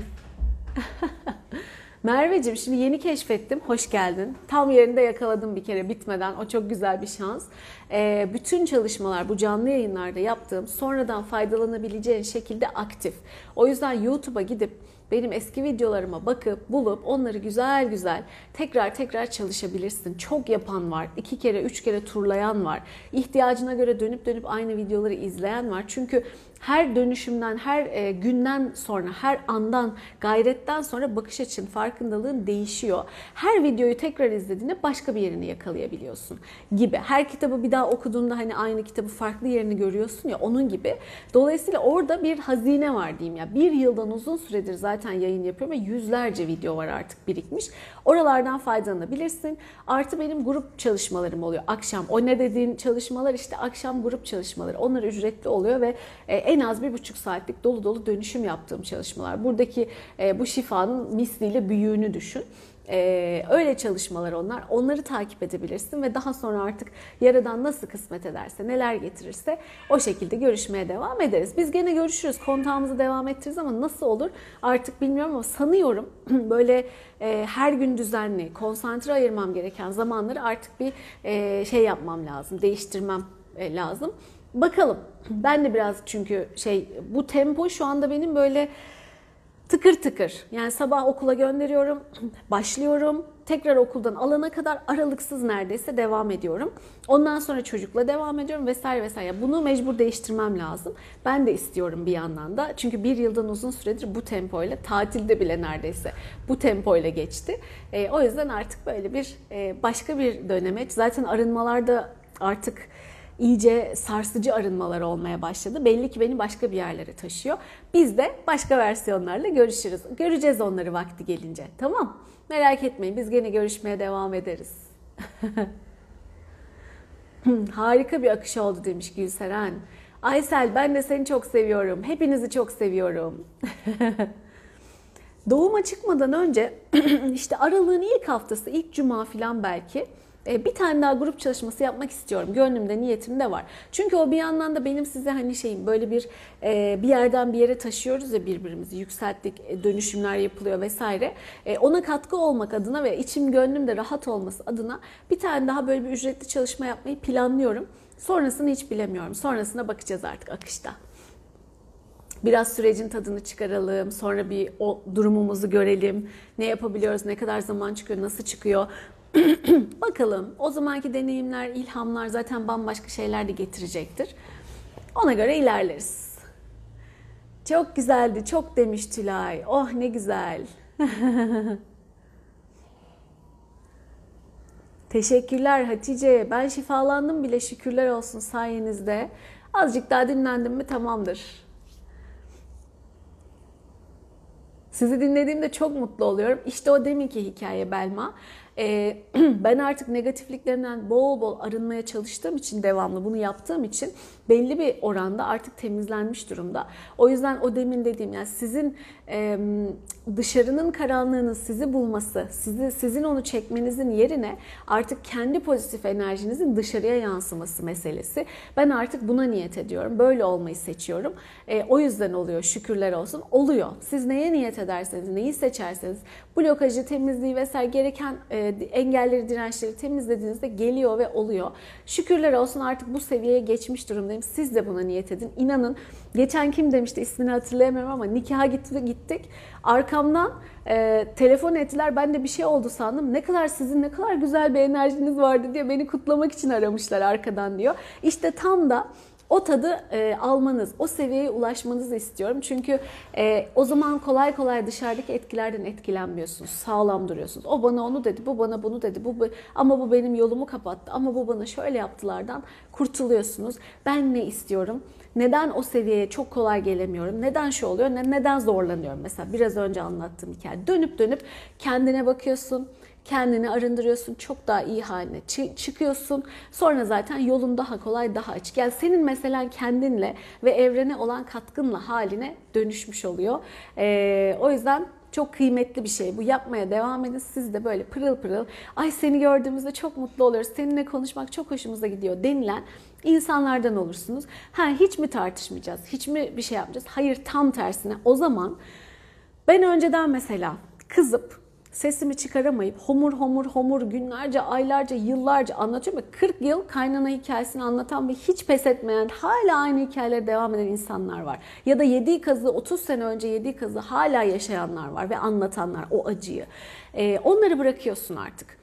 Merveciğim şimdi yeni keşfettim. Hoş geldin. Tam yerinde yakaladım bir kere bitmeden. O çok güzel bir şans. Ee, bütün çalışmalar bu canlı yayınlarda yaptığım sonradan faydalanabileceğin şekilde aktif. O yüzden YouTube'a gidip benim eski videolarıma bakıp bulup onları güzel güzel tekrar tekrar çalışabilirsin. Çok yapan var. iki kere, üç kere turlayan var. İhtiyacına göre dönüp dönüp aynı videoları izleyen var. Çünkü her dönüşümden, her e, günden sonra, her andan, gayretten sonra bakış açın, farkındalığın değişiyor. Her videoyu tekrar izlediğinde başka bir yerini yakalayabiliyorsun gibi. Her kitabı bir daha okuduğunda hani aynı kitabı farklı yerini görüyorsun ya onun gibi. Dolayısıyla orada bir hazine var diyeyim ya. Bir yıldan uzun süredir zaten yayın yapıyorum ve yüzlerce video var artık birikmiş. Oralardan faydalanabilirsin. Artı benim grup çalışmalarım oluyor akşam. O ne dediğin çalışmalar işte akşam grup çalışmaları. Onlar ücretli oluyor ve en en az bir buçuk saatlik dolu dolu dönüşüm yaptığım çalışmalar. Buradaki e, bu şifanın misliyle büyüğünü düşün. Ee, öyle çalışmalar onlar. Onları takip edebilirsin ve daha sonra artık Yaradan nasıl kısmet ederse, neler getirirse o şekilde görüşmeye devam ederiz. Biz gene görüşürüz, kontağımızı devam ettiririz ama nasıl olur artık bilmiyorum ama sanıyorum böyle e, her gün düzenli, konsantre ayırmam gereken zamanları artık bir e, şey yapmam lazım, değiştirmem e, lazım. Bakalım. Ben de biraz çünkü şey bu tempo şu anda benim böyle tıkır tıkır. Yani sabah okula gönderiyorum, başlıyorum. Tekrar okuldan alana kadar aralıksız neredeyse devam ediyorum. Ondan sonra çocukla devam ediyorum vesaire vesaire. Bunu mecbur değiştirmem lazım. Ben de istiyorum bir yandan da. Çünkü bir yıldan uzun süredir bu tempoyla, tatilde bile neredeyse bu tempoyla geçti. E, o yüzden artık böyle bir e, başka bir dönemeç. Zaten arınmalarda artık iyice sarsıcı arınmalar olmaya başladı. Belli ki beni başka bir yerlere taşıyor. Biz de başka versiyonlarla görüşürüz. Göreceğiz onları vakti gelince. Tamam? Merak etmeyin biz gene görüşmeye devam ederiz. Harika bir akış oldu demiş Gülseren. Aysel ben de seni çok seviyorum. Hepinizi çok seviyorum. Doğuma çıkmadan önce işte aralığın ilk haftası, ilk cuma falan belki bir tane daha grup çalışması yapmak istiyorum. Gönlümde, niyetim de var. Çünkü o bir yandan da benim size hani şeyim böyle bir e, bir yerden bir yere taşıyoruz ya birbirimizi. Yükselttik, e, dönüşümler yapılıyor vesaire. E, ona katkı olmak adına ve içim gönlüm de rahat olması adına bir tane daha böyle bir ücretli çalışma yapmayı planlıyorum. Sonrasını hiç bilemiyorum. Sonrasına bakacağız artık akışta. Biraz sürecin tadını çıkaralım, sonra bir o durumumuzu görelim. Ne yapabiliyoruz, ne kadar zaman çıkıyor, nasıl çıkıyor. Bakalım o zamanki deneyimler, ilhamlar zaten bambaşka şeyler de getirecektir. Ona göre ilerleriz. Çok güzeldi, çok demiş Tülay. Oh ne güzel. Teşekkürler Hatice. Ben şifalandım bile şükürler olsun sayenizde. Azıcık daha dinlendim mi tamamdır. Sizi dinlediğimde çok mutlu oluyorum. İşte o deminki hikaye Belma. Ee, ben artık negatifliklerinden bol bol arınmaya çalıştığım için devamlı bunu yaptığım için belli bir oranda artık temizlenmiş durumda. O yüzden o demin dediğim yani sizin e, dışarının karanlığının sizi bulması, sizi sizin onu çekmenizin yerine artık kendi pozitif enerjinizin dışarıya yansıması meselesi. Ben artık buna niyet ediyorum. Böyle olmayı seçiyorum. E, o yüzden oluyor. Şükürler olsun. Oluyor. Siz neye niyet ederseniz, neyi seçerseniz blokajı, temizliği vesaire gereken e, engelleri, dirençleri temizlediğinizde geliyor ve oluyor. Şükürler olsun artık bu seviyeye geçmiş durumdayım. Siz de buna niyet edin. İnanın geçen kim demişti ismini hatırlayamıyorum ama nikaha gitti, gittik. Arkamdan e, telefon ettiler. Ben de bir şey oldu sandım. Ne kadar sizin ne kadar güzel bir enerjiniz vardı diye beni kutlamak için aramışlar arkadan diyor. İşte tam da o tadı e, almanız, o seviyeye ulaşmanızı istiyorum. Çünkü e, o zaman kolay kolay dışarıdaki etkilerden etkilenmiyorsunuz. Sağlam duruyorsunuz. O bana onu dedi, bu bana bunu dedi. Bu ama bu benim yolumu kapattı. Ama bu bana şöyle yaptılardan kurtuluyorsunuz. Ben ne istiyorum? Neden o seviyeye çok kolay gelemiyorum? Neden şu oluyor? Neden zorlanıyorum? Mesela biraz önce anlattığım hikaye. Dönüp dönüp kendine bakıyorsun kendini arındırıyorsun, çok daha iyi haline çıkıyorsun. Sonra zaten yolun daha kolay, daha açık. Yani senin mesela kendinle ve evrene olan katkınla haline dönüşmüş oluyor. Ee, o yüzden çok kıymetli bir şey. Bu yapmaya devam edin. Siz de böyle pırıl pırıl, ay seni gördüğümüzde çok mutlu oluyoruz, seninle konuşmak çok hoşumuza gidiyor denilen insanlardan olursunuz. Ha hiç mi tartışmayacağız, hiç mi bir şey yapmayacağız? Hayır tam tersine. O zaman ben önceden mesela kızıp sesimi çıkaramayıp homur homur homur günlerce, aylarca, yıllarca anlatıyorum. 40 yıl kaynana hikayesini anlatan ve hiç pes etmeyen, hala aynı hikayeleri devam eden insanlar var. Ya da yediği kazı 30 sene önce yediği kazı hala yaşayanlar var ve anlatanlar o acıyı. Ee, onları bırakıyorsun artık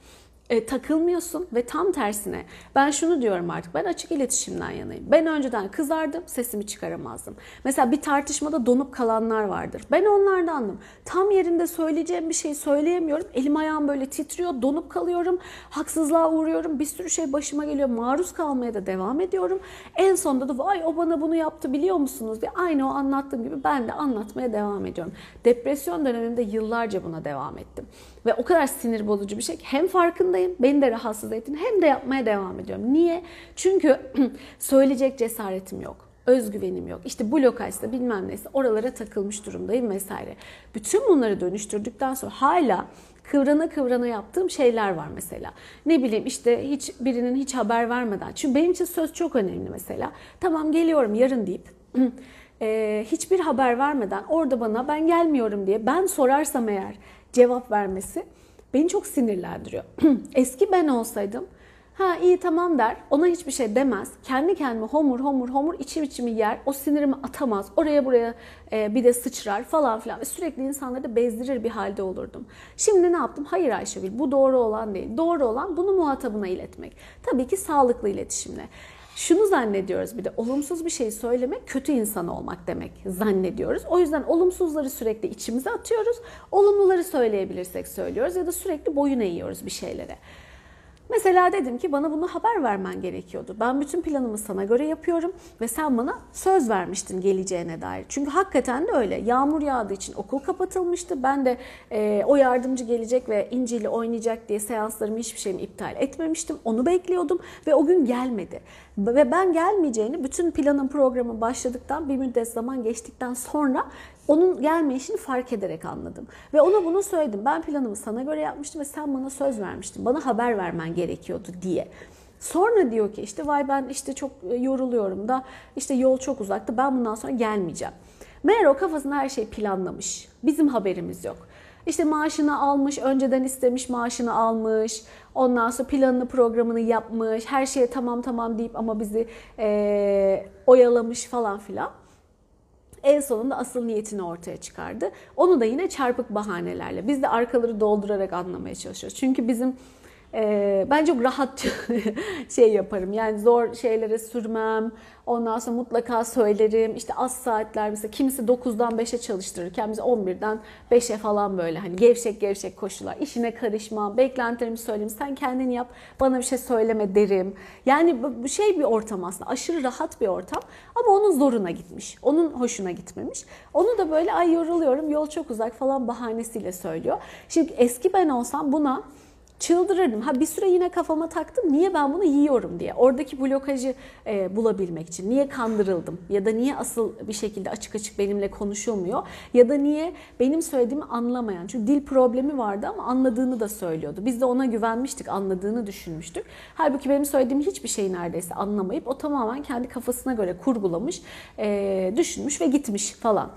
e, takılmıyorsun ve tam tersine ben şunu diyorum artık ben açık iletişimden yanayım. Ben önceden kızardım sesimi çıkaramazdım. Mesela bir tartışmada donup kalanlar vardır. Ben onlardandım. Tam yerinde söyleyeceğim bir şey söyleyemiyorum. Elim ayağım böyle titriyor donup kalıyorum. Haksızlığa uğruyorum. Bir sürü şey başıma geliyor. Maruz kalmaya da devam ediyorum. En sonunda da vay o bana bunu yaptı biliyor musunuz diye aynı o anlattığım gibi ben de anlatmaya devam ediyorum. Depresyon döneminde yıllarca buna devam ettim. Ve o kadar sinir bozucu bir şey ki hem farkındayım, beni de rahatsız ettin hem de yapmaya devam ediyorum. Niye? Çünkü söyleyecek cesaretim yok özgüvenim yok. İşte blokajsa bilmem neyse oralara takılmış durumdayım vesaire. Bütün bunları dönüştürdükten sonra hala kıvrana kıvrana yaptığım şeyler var mesela. Ne bileyim işte hiç birinin hiç haber vermeden. Çünkü benim için söz çok önemli mesela. Tamam geliyorum yarın deyip hiçbir haber vermeden orada bana ben gelmiyorum diye ben sorarsam eğer cevap vermesi beni çok sinirlendiriyor. Eski ben olsaydım ha iyi tamam der ona hiçbir şey demez. Kendi kendime homur homur homur içim içimi yer o sinirimi atamaz oraya buraya e, bir de sıçrar falan filan ve sürekli insanları da bezdirir bir halde olurdum. Şimdi ne yaptım? Hayır Ayşegül bu doğru olan değil. Doğru olan bunu muhatabına iletmek. Tabii ki sağlıklı iletişimle. Şunu zannediyoruz bir de olumsuz bir şey söylemek kötü insan olmak demek zannediyoruz. O yüzden olumsuzları sürekli içimize atıyoruz. Olumluları söyleyebilirsek söylüyoruz ya da sürekli boyun eğiyoruz bir şeylere. Mesela dedim ki bana bunu haber vermen gerekiyordu. Ben bütün planımı sana göre yapıyorum ve sen bana söz vermiştin geleceğine dair. Çünkü hakikaten de öyle. Yağmur yağdığı için okul kapatılmıştı. Ben de e, o yardımcı gelecek ve İnci ile oynayacak diye seanslarımı hiçbir şeyimi iptal etmemiştim. Onu bekliyordum ve o gün gelmedi. Ve ben gelmeyeceğini bütün planın programı başladıktan bir müddet zaman geçtikten sonra onun gelmeyişini fark ederek anladım. Ve ona bunu söyledim. Ben planımı sana göre yapmıştım ve sen bana söz vermiştin. Bana haber vermen gerekiyordu diye. Sonra diyor ki işte vay ben işte çok yoruluyorum da işte yol çok uzaktı ben bundan sonra gelmeyeceğim. Meğer o kafasında her şey planlamış. Bizim haberimiz yok. İşte maaşını almış, önceden istemiş maaşını almış. Ondan sonra planını programını yapmış. Her şeye tamam tamam deyip ama bizi e, oyalamış falan filan. En sonunda asıl niyetini ortaya çıkardı. Onu da yine çarpık bahanelerle. Biz de arkaları doldurarak anlamaya çalışıyoruz. Çünkü bizim e, ben çok rahat şey yaparım. Yani zor şeylere sürmem. Ondan sonra mutlaka söylerim. İşte az saatler mesela kimisi 9'dan 5'e çalıştırırken biz 11'den 5'e falan böyle hani gevşek gevşek koşular. İşine karışmam, beklentilerimi söyleyeyim. Sen kendin yap, bana bir şey söyleme derim. Yani bu şey bir ortam aslında. Aşırı rahat bir ortam. Ama onun zoruna gitmiş. Onun hoşuna gitmemiş. Onu da böyle ay yoruluyorum, yol çok uzak falan bahanesiyle söylüyor. Şimdi eski ben olsam buna çıldırırdım. Ha bir süre yine kafama taktım. Niye ben bunu yiyorum diye. Oradaki blokajı e, bulabilmek için. Niye kandırıldım? Ya da niye asıl bir şekilde açık açık benimle konuşulmuyor? Ya da niye benim söylediğimi anlamayan? Çünkü dil problemi vardı ama anladığını da söylüyordu. Biz de ona güvenmiştik, anladığını düşünmüştük. Halbuki benim söylediğim hiçbir şeyi neredeyse anlamayıp o tamamen kendi kafasına göre kurgulamış, e, düşünmüş ve gitmiş falan.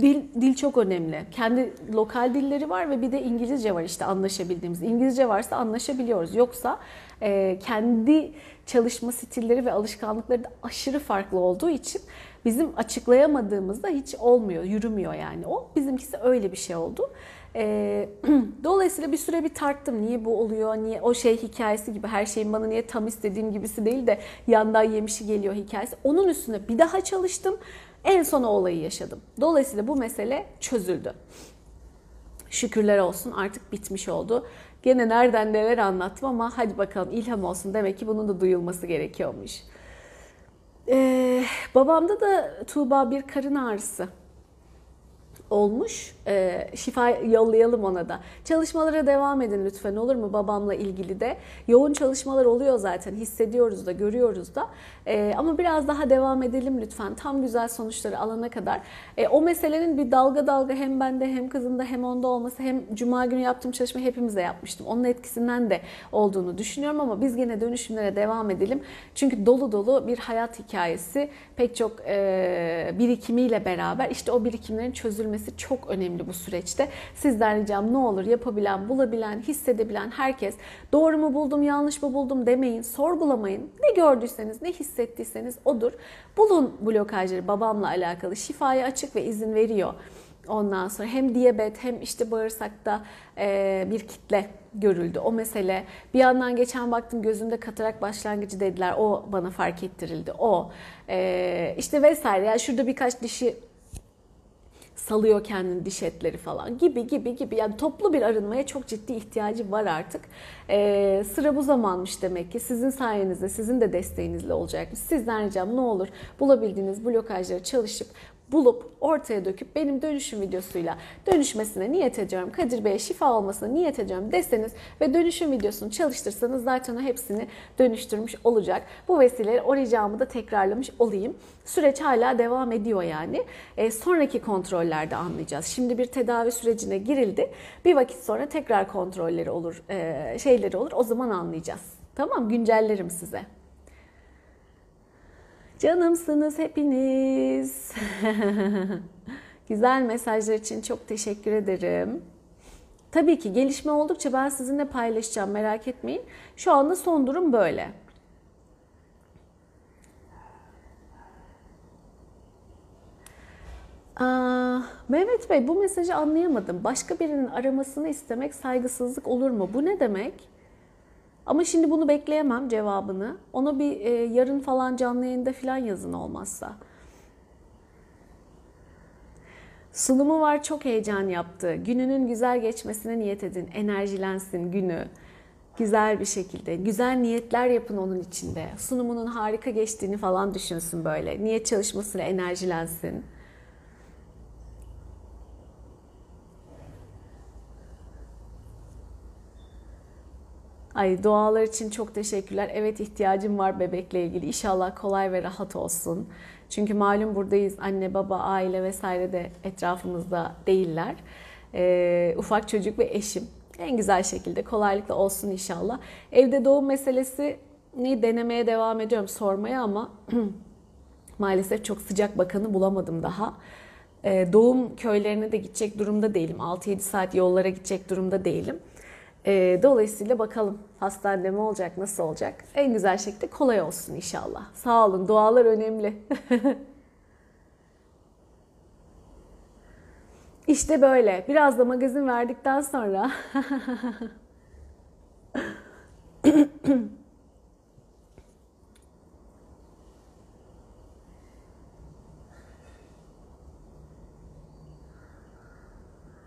Dil, dil çok önemli. Kendi lokal dilleri var ve bir de İngilizce var işte anlaşabildiğimiz. İngilizce varsa anlaşabiliyoruz. Yoksa e, kendi çalışma stilleri ve alışkanlıkları da aşırı farklı olduğu için bizim açıklayamadığımızda hiç olmuyor, yürümüyor yani. O bizimkisi öyle bir şey oldu. E, dolayısıyla bir süre bir tarttım. Niye bu oluyor? Niye o şey hikayesi gibi her şeyin bana niye tam istediğim gibisi değil de yandan yemişi geliyor hikayesi. Onun üstüne bir daha çalıştım. En son o olayı yaşadım. Dolayısıyla bu mesele çözüldü. Şükürler olsun artık bitmiş oldu. Gene nereden neler anlattım ama hadi bakalım ilham olsun. Demek ki bunun da duyulması gerekiyormuş. Ee, babamda da Tuğba bir karın ağrısı olmuş. E, şifa yollayalım ona da. Çalışmalara devam edin lütfen olur mu babamla ilgili de. Yoğun çalışmalar oluyor zaten hissediyoruz da görüyoruz da. E, ama biraz daha devam edelim lütfen. Tam güzel sonuçları alana kadar. E, o meselenin bir dalga dalga hem bende hem kızımda hem onda olması hem cuma günü yaptığım çalışma hepimize yapmıştım. Onun etkisinden de olduğunu düşünüyorum ama biz gene dönüşümlere devam edelim. Çünkü dolu dolu bir hayat hikayesi pek çok e, birikimiyle beraber işte o birikimlerin çözülmesi çok önemli bu süreçte. Sizden ricam ne olur yapabilen, bulabilen, hissedebilen herkes doğru mu buldum, yanlış mı buldum demeyin, sorgulamayın. Ne gördüyseniz, ne hissettiyseniz odur. Bulun blokajları babamla alakalı şifaya açık ve izin veriyor. Ondan sonra hem diyabet hem işte bağırsakta e, bir kitle görüldü. O mesele bir yandan geçen baktım gözümde katarak başlangıcı dediler. O bana fark ettirildi. O e, işte vesaire. Yani şurada birkaç dişi salıyor kendini diş etleri falan gibi gibi gibi. Yani toplu bir arınmaya çok ciddi ihtiyacı var artık. Ee, sıra bu zamanmış demek ki. Sizin sayenizde, sizin de desteğinizle olacakmış. Sizden ricam ne olur bulabildiğiniz blokajları çalışıp bulup ortaya döküp benim dönüşüm videosuyla dönüşmesine niyet ediyorum. Kadir Bey'e şifa olmasına niyet ediyorum deseniz ve dönüşüm videosunu çalıştırsanız zaten o hepsini dönüştürmüş olacak. Bu vesileyle o ricamı da tekrarlamış olayım. Süreç hala devam ediyor yani. E, sonraki kontrollerde anlayacağız. Şimdi bir tedavi sürecine girildi. Bir vakit sonra tekrar kontrolleri olur, e, şeyleri olur. O zaman anlayacağız. Tamam güncellerim size. Canımsınız hepiniz. Güzel mesajlar için çok teşekkür ederim. Tabii ki gelişme oldukça ben sizinle paylaşacağım merak etmeyin. Şu anda son durum böyle. Aa, Mehmet Bey bu mesajı anlayamadım. Başka birinin aramasını istemek saygısızlık olur mu? Bu ne demek? Ama şimdi bunu bekleyemem cevabını. Onu bir e, yarın falan canlı yayında falan yazın olmazsa. Sunumu var çok heyecan yaptı. Gününün güzel geçmesine niyet edin. Enerjilensin günü. Güzel bir şekilde. Güzel niyetler yapın onun içinde. Sunumunun harika geçtiğini falan düşünsün böyle. Niyet çalışmasıyla enerjilensin. Ay dualar için çok teşekkürler. Evet ihtiyacım var bebekle ilgili. İnşallah kolay ve rahat olsun. Çünkü malum buradayız. Anne, baba, aile vesaire de etrafımızda değiller. Ee, ufak çocuk ve eşim. En güzel şekilde kolaylıkla olsun inşallah. Evde doğum meselesi ni denemeye devam ediyorum sormaya ama maalesef çok sıcak bakanı bulamadım daha. Ee, doğum köylerine de gidecek durumda değilim. 6-7 saat yollara gidecek durumda değilim. Ee, dolayısıyla bakalım hastanede mi olacak, nasıl olacak? En güzel şekilde kolay olsun inşallah. Sağ olun, dualar önemli. işte böyle. Biraz da magazin verdikten sonra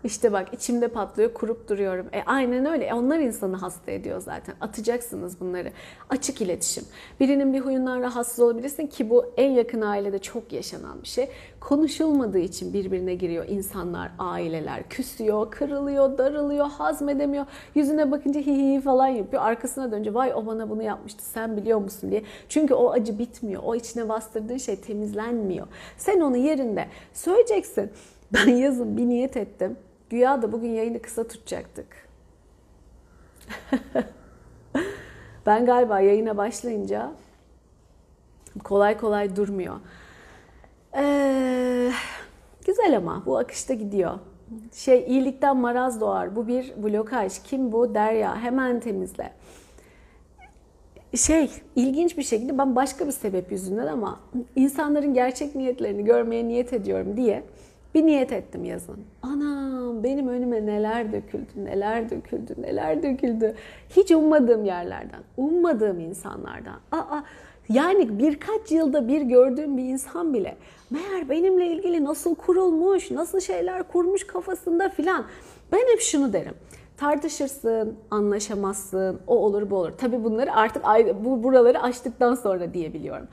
İşte bak içimde patlıyor, kurup duruyorum. E aynen öyle. E onlar insanı hasta ediyor zaten. Atacaksınız bunları. Açık iletişim. Birinin bir huyundan rahatsız olabilirsin ki bu en yakın ailede çok yaşanan bir şey. Konuşulmadığı için birbirine giriyor insanlar, aileler. Küsüyor, kırılıyor, darılıyor, hazmedemiyor. Yüzüne bakınca hi hi falan yapıyor. Arkasına dönünce vay o bana bunu yapmıştı sen biliyor musun diye. Çünkü o acı bitmiyor. O içine bastırdığın şey temizlenmiyor. Sen onu yerinde söyleyeceksin. Ben yazın bir niyet ettim. Güya da bugün yayını kısa tutacaktık. ben galiba yayına başlayınca kolay kolay durmuyor. Ee, güzel ama bu akışta gidiyor. Şey iyilikten maraz doğar. Bu bir blokaj. Kim bu? Derya. Hemen temizle. Şey ilginç bir şekilde ben başka bir sebep yüzünden ama insanların gerçek niyetlerini görmeye niyet ediyorum diye bir niyet ettim yazın. Anam benim önüme neler döküldü, neler döküldü, neler döküldü. Hiç ummadığım yerlerden, ummadığım insanlardan. Aa, yani birkaç yılda bir gördüğüm bir insan bile meğer benimle ilgili nasıl kurulmuş, nasıl şeyler kurmuş kafasında filan. Ben hep şunu derim. Tartışırsın, anlaşamazsın, o olur bu olur. Tabii bunları artık bu buraları açtıktan sonra diyebiliyorum.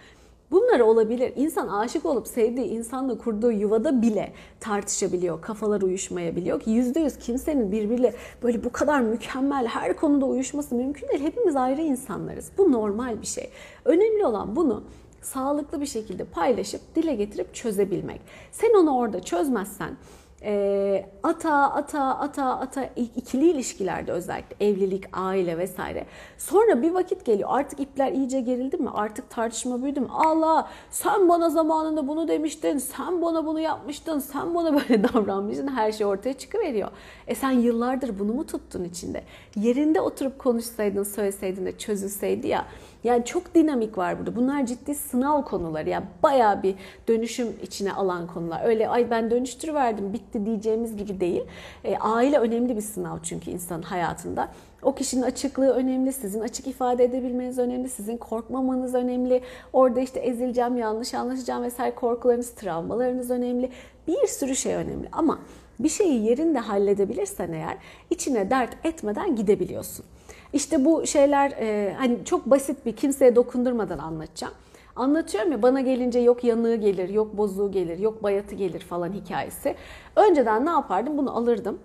Bunlar olabilir. İnsan aşık olup sevdiği insanla kurduğu yuvada bile tartışabiliyor. Kafalar uyuşmayabiliyor ki %100 kimsenin birbiriyle böyle bu kadar mükemmel her konuda uyuşması mümkün değil. Hepimiz ayrı insanlarız. Bu normal bir şey. Önemli olan bunu sağlıklı bir şekilde paylaşıp dile getirip çözebilmek. Sen onu orada çözmezsen e, ata ata ata ata ikili ilişkilerde özellikle evlilik, aile vesaire. Sonra bir vakit geliyor artık ipler iyice gerildi mi? Artık tartışma büyüdü mü? Allah sen bana zamanında bunu demiştin, sen bana bunu yapmıştın, sen bana böyle davranmıştın. Her şey ortaya çıkıveriyor. E sen yıllardır bunu mu tuttun içinde? Yerinde oturup konuşsaydın, söyleseydin de çözülseydi ya. Yani çok dinamik var burada. Bunlar ciddi sınav konuları. Yani bayağı bir dönüşüm içine alan konular. Öyle ay ben dönüştürüverdim bitti diyeceğimiz gibi değil. E, aile önemli bir sınav çünkü insanın hayatında. O kişinin açıklığı önemli, sizin açık ifade edebilmeniz önemli, sizin korkmamanız önemli. Orada işte ezileceğim, yanlış anlaşacağım vesaire korkularınız, travmalarınız önemli. Bir sürü şey önemli ama bir şeyi yerinde halledebilirsen eğer içine dert etmeden gidebiliyorsun. İşte bu şeyler e, hani çok basit bir kimseye dokundurmadan anlatacağım. Anlatıyorum ya bana gelince yok yanığı gelir, yok bozuğu gelir, yok bayatı gelir falan hikayesi. Önceden ne yapardım? Bunu alırdım,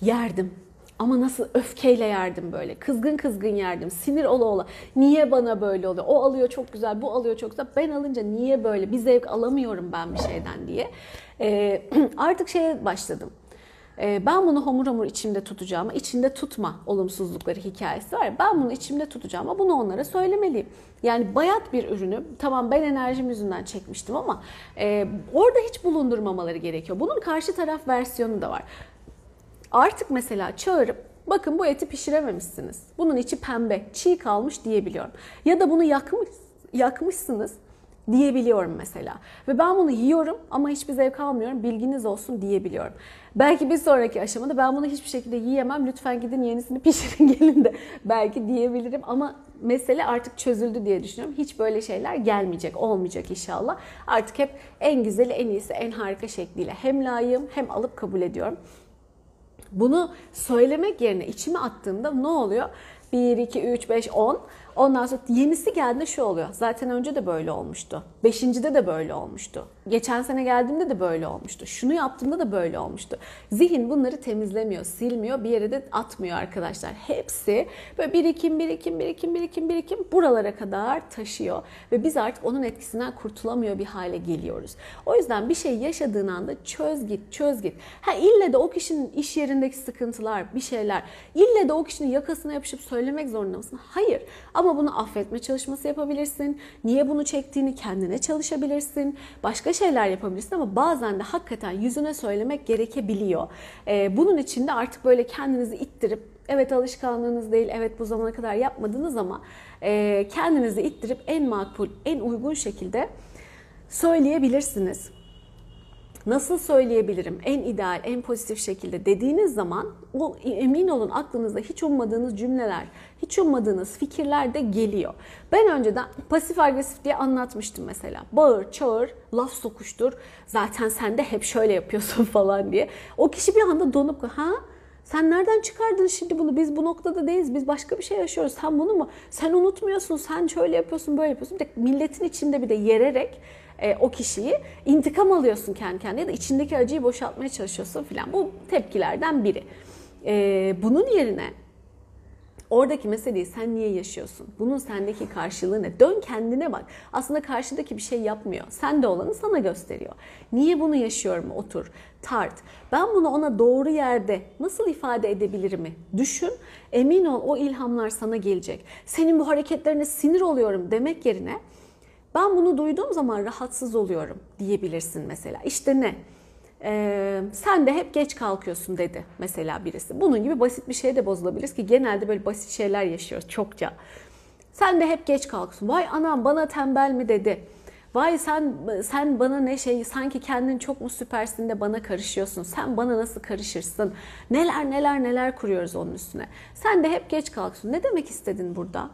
yerdim. Ama nasıl öfkeyle yerdim böyle. Kızgın kızgın yerdim. Sinir ola ola. Niye bana böyle oluyor? O alıyor çok güzel, bu alıyor çok güzel. Ben alınca niye böyle? Bir zevk alamıyorum ben bir şeyden diye. Ee, artık şeye başladım ben bunu homur homur içimde tutacağım, içinde tutma olumsuzlukları hikayesi var. Ben bunu içimde tutacağım ama bunu onlara söylemeliyim. Yani bayat bir ürünü tamam ben enerjim yüzünden çekmiştim ama e, orada hiç bulundurmamaları gerekiyor. Bunun karşı taraf versiyonu da var. Artık mesela çağırıp bakın bu eti pişirememişsiniz. Bunun içi pembe, çiğ kalmış diyebiliyorum. Ya da bunu yakmış, yakmışsınız diyebiliyorum mesela. Ve ben bunu yiyorum ama hiçbir zevk almıyorum bilginiz olsun diyebiliyorum. Belki bir sonraki aşamada ben bunu hiçbir şekilde yiyemem lütfen gidin yenisini pişirin gelin de belki diyebilirim ama mesele artık çözüldü diye düşünüyorum. Hiç böyle şeyler gelmeyecek, olmayacak inşallah. Artık hep en güzeli, en iyisi, en harika şekliyle hem layığım hem alıp kabul ediyorum. Bunu söylemek yerine içime attığımda ne oluyor? 1, 2, 3, 5, 10. Ondan sonra yenisi geldiğinde şu oluyor. Zaten önce de böyle olmuştu. Beşincide de böyle olmuştu. Geçen sene geldiğimde de böyle olmuştu. Şunu yaptığımda da böyle olmuştu. Zihin bunları temizlemiyor, silmiyor, bir yere de atmıyor arkadaşlar. Hepsi böyle birikim, birikim, birikim, birikim, birikim buralara kadar taşıyor. Ve biz artık onun etkisinden kurtulamıyor bir hale geliyoruz. O yüzden bir şey yaşadığın anda çöz git, çöz git. Ha ille de o kişinin iş yerindeki sıkıntılar, bir şeyler, ille de o kişinin yakasına yapışıp söylemek zorunda mısın? Hayır. Ama bunu affetme çalışması yapabilirsin. Niye bunu çektiğini kendine çalışabilirsin. Başka şeyler yapabilirsin ama bazen de hakikaten yüzüne söylemek gerekebiliyor. Ee, bunun için de artık böyle kendinizi ittirip evet alışkanlığınız değil, evet bu zamana kadar yapmadınız ama e, kendinizi ittirip en makbul, en uygun şekilde söyleyebilirsiniz. Nasıl söyleyebilirim en ideal, en pozitif şekilde dediğiniz zaman o emin olun aklınızda hiç ummadığınız cümleler, hiç ummadığınız fikirler de geliyor. Ben önceden pasif agresif diye anlatmıştım mesela. Bağır, çağır, laf sokuştur. Zaten sen de hep şöyle yapıyorsun falan diye. O kişi bir anda donup ha sen nereden çıkardın şimdi bunu? Biz bu noktada değiliz. Biz başka bir şey yaşıyoruz. Sen bunu mu? Sen unutmuyorsun. Sen şöyle yapıyorsun, böyle yapıyorsun. Bir de milletin içinde bir de yererek e, o kişiyi intikam alıyorsun kendi kendine ya da içindeki acıyı boşaltmaya çalışıyorsun filan. Bu tepkilerden biri. E, bunun yerine Oradaki meseleyi sen niye yaşıyorsun? Bunun sendeki karşılığı ne? Dön kendine bak. Aslında karşıdaki bir şey yapmıyor. Sen de olanı sana gösteriyor. Niye bunu yaşıyorum? Otur, tart. Ben bunu ona doğru yerde nasıl ifade edebilirim? Düşün. Emin ol o ilhamlar sana gelecek. Senin bu hareketlerine sinir oluyorum demek yerine ben bunu duyduğum zaman rahatsız oluyorum diyebilirsin mesela. İşte ne? Ee, sen de hep geç kalkıyorsun dedi mesela birisi. Bunun gibi basit bir şey de bozulabilir ki genelde böyle basit şeyler yaşıyoruz çokça. Sen de hep geç kalkıyorsun. Vay anam bana tembel mi dedi. Vay sen sen bana ne şey sanki kendin çok mu süpersin de bana karışıyorsun. Sen bana nasıl karışırsın? Neler neler neler kuruyoruz onun üstüne. Sen de hep geç kalkıyorsun. Ne demek istedin burada?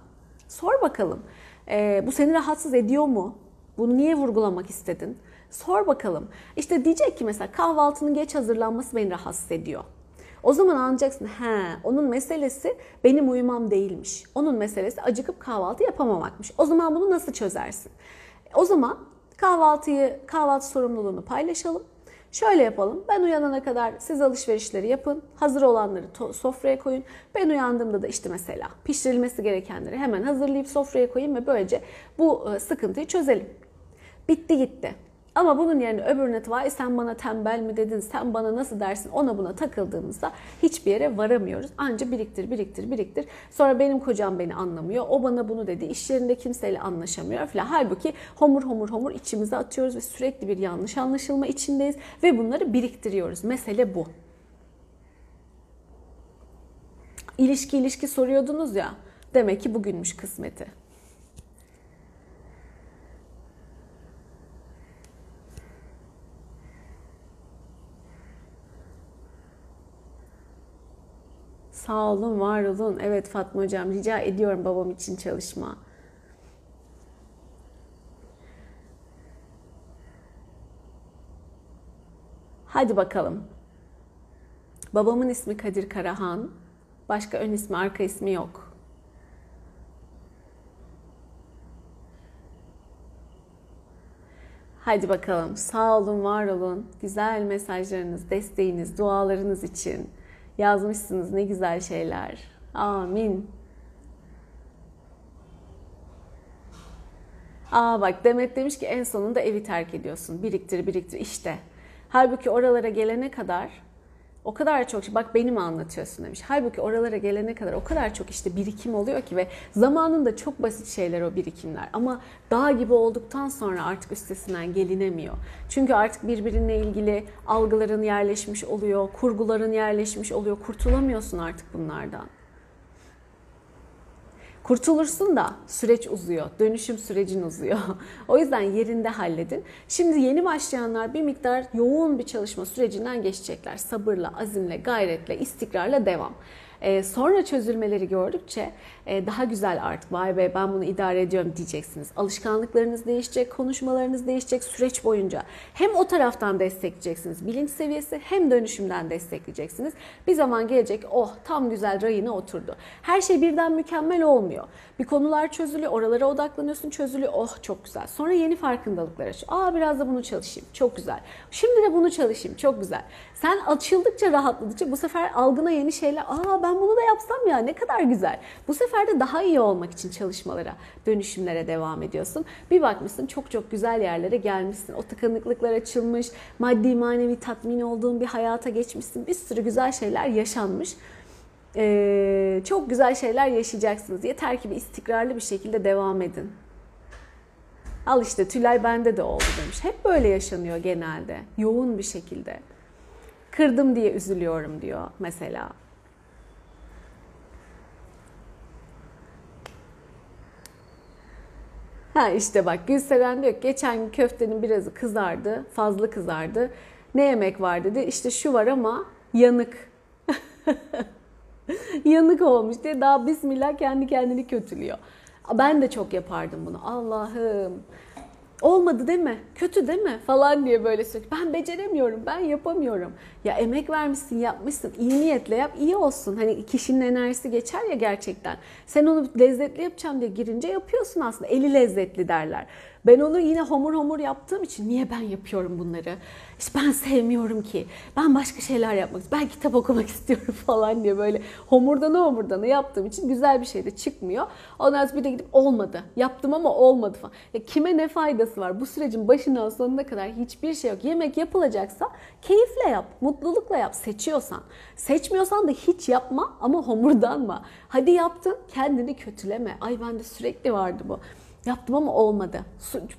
Sor bakalım. Ee, bu seni rahatsız ediyor mu? Bunu niye vurgulamak istedin? Sor bakalım. İşte diyecek ki mesela kahvaltının geç hazırlanması beni rahatsız ediyor. O zaman anlayacaksın he onun meselesi benim uyumam değilmiş. Onun meselesi acıkıp kahvaltı yapamamakmış. O zaman bunu nasıl çözersin? O zaman kahvaltıyı kahvaltı sorumluluğunu paylaşalım. Şöyle yapalım. Ben uyanana kadar siz alışverişleri yapın. Hazır olanları sofraya koyun. Ben uyandığımda da işte mesela pişirilmesi gerekenleri hemen hazırlayıp sofraya koyayım ve böylece bu sıkıntıyı çözelim. Bitti gitti. Ama bunun yerine öbürüne vay sen bana tembel mi dedin, sen bana nasıl dersin ona buna takıldığımızda hiçbir yere varamıyoruz. Anca biriktir, biriktir, biriktir. Sonra benim kocam beni anlamıyor, o bana bunu dedi, iş yerinde kimseyle anlaşamıyor falan. Halbuki homur homur homur içimize atıyoruz ve sürekli bir yanlış anlaşılma içindeyiz ve bunları biriktiriyoruz. Mesele bu. İlişki ilişki soruyordunuz ya, demek ki bugünmüş kısmeti. Sağ olun, var olun. Evet Fatma Hocam rica ediyorum babam için çalışma. Hadi bakalım. Babamın ismi Kadir Karahan. Başka ön ismi, arka ismi yok. Hadi bakalım. Sağ olun, var olun. Güzel mesajlarınız, desteğiniz, dualarınız için. Yazmışsınız ne güzel şeyler. Amin. Aa bak Demet demiş ki en sonunda evi terk ediyorsun. Biriktir biriktir işte. Halbuki oralara gelene kadar o kadar çok bak beni mi anlatıyorsun demiş. Halbuki oralara gelene kadar o kadar çok işte birikim oluyor ki ve zamanında çok basit şeyler o birikimler. Ama dağ gibi olduktan sonra artık üstesinden gelinemiyor. Çünkü artık birbirine ilgili algıların yerleşmiş oluyor, kurguların yerleşmiş oluyor. Kurtulamıyorsun artık bunlardan. Kurtulursun da süreç uzuyor. Dönüşüm sürecin uzuyor. o yüzden yerinde halledin. Şimdi yeni başlayanlar bir miktar yoğun bir çalışma sürecinden geçecekler. Sabırla, azimle, gayretle, istikrarla devam. E, sonra çözülmeleri gördükçe daha güzel artık vay be ben bunu idare ediyorum diyeceksiniz. Alışkanlıklarınız değişecek, konuşmalarınız değişecek süreç boyunca. Hem o taraftan destekleyeceksiniz bilinç seviyesi hem dönüşümden destekleyeceksiniz. Bir zaman gelecek oh tam güzel rayına oturdu. Her şey birden mükemmel olmuyor. Bir konular çözülüyor, oralara odaklanıyorsun çözülüyor. Oh çok güzel. Sonra yeni farkındalıklar açıyor. Aa biraz da bunu çalışayım. Çok güzel. Şimdi de bunu çalışayım. Çok güzel. Sen açıldıkça, rahatladıkça bu sefer algına yeni şeyler. Aa ben bunu da yapsam ya ne kadar güzel. Bu sefer de daha iyi olmak için çalışmalara, dönüşümlere devam ediyorsun. Bir bakmışsın çok çok güzel yerlere gelmişsin. O tıkanıklıklar açılmış, maddi manevi tatmin olduğun bir hayata geçmişsin. Bir sürü güzel şeyler yaşanmış. Ee, çok güzel şeyler yaşayacaksınız. Yeter ki bir istikrarlı bir şekilde devam edin. Al işte Tülay bende de oldu demiş. Hep böyle yaşanıyor genelde. Yoğun bir şekilde. Kırdım diye üzülüyorum diyor mesela. Ha işte bak Gülseren diyor ki geçen gün köftenin birazı kızardı, fazla kızardı. Ne yemek var dedi. İşte şu var ama yanık. yanık olmuş diye daha bismillah kendi kendini kötülüyor. Ben de çok yapardım bunu. Allah'ım olmadı değil mi? Kötü değil mi? Falan diye böyle sürekli. Ben beceremiyorum, ben yapamıyorum. Ya emek vermişsin, yapmışsın. iyi niyetle yap, iyi olsun. Hani kişinin enerjisi geçer ya gerçekten. Sen onu lezzetli yapacağım diye girince yapıyorsun aslında. Eli lezzetli derler. Ben onu yine homur homur yaptığım için niye ben yapıyorum bunları? İşte ben sevmiyorum ki. Ben başka şeyler yapmak istiyorum. Ben kitap okumak istiyorum falan diye böyle homurdanı homurdanı yaptığım için güzel bir şey de çıkmıyor. Ondan sonra bir de gidip olmadı. Yaptım ama olmadı falan. Ya kime ne faydası var? Bu sürecin başından sonuna kadar hiçbir şey yok. Yemek yapılacaksa keyifle yap, mutlulukla yap. Seçiyorsan. Seçmiyorsan da hiç yapma ama homurdanma. Hadi yaptın kendini kötüleme. Ay bende sürekli vardı bu. Yaptım ama olmadı.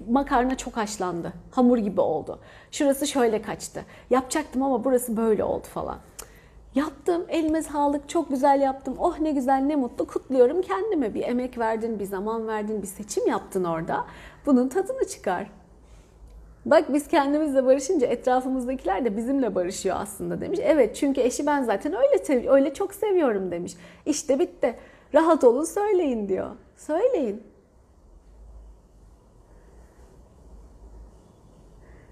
Makarna çok haşlandı. Hamur gibi oldu. Şurası şöyle kaçtı. Yapacaktım ama burası böyle oldu falan. Yaptım, elime sağlık, çok güzel yaptım. Oh ne güzel, ne mutlu. Kutluyorum kendime. Bir emek verdin, bir zaman verdin, bir seçim yaptın orada. Bunun tadını çıkar. Bak biz kendimizle barışınca etrafımızdakiler de bizimle barışıyor aslında demiş. Evet çünkü eşi ben zaten öyle öyle çok seviyorum demiş. İşte bitti. Rahat olun söyleyin diyor. Söyleyin.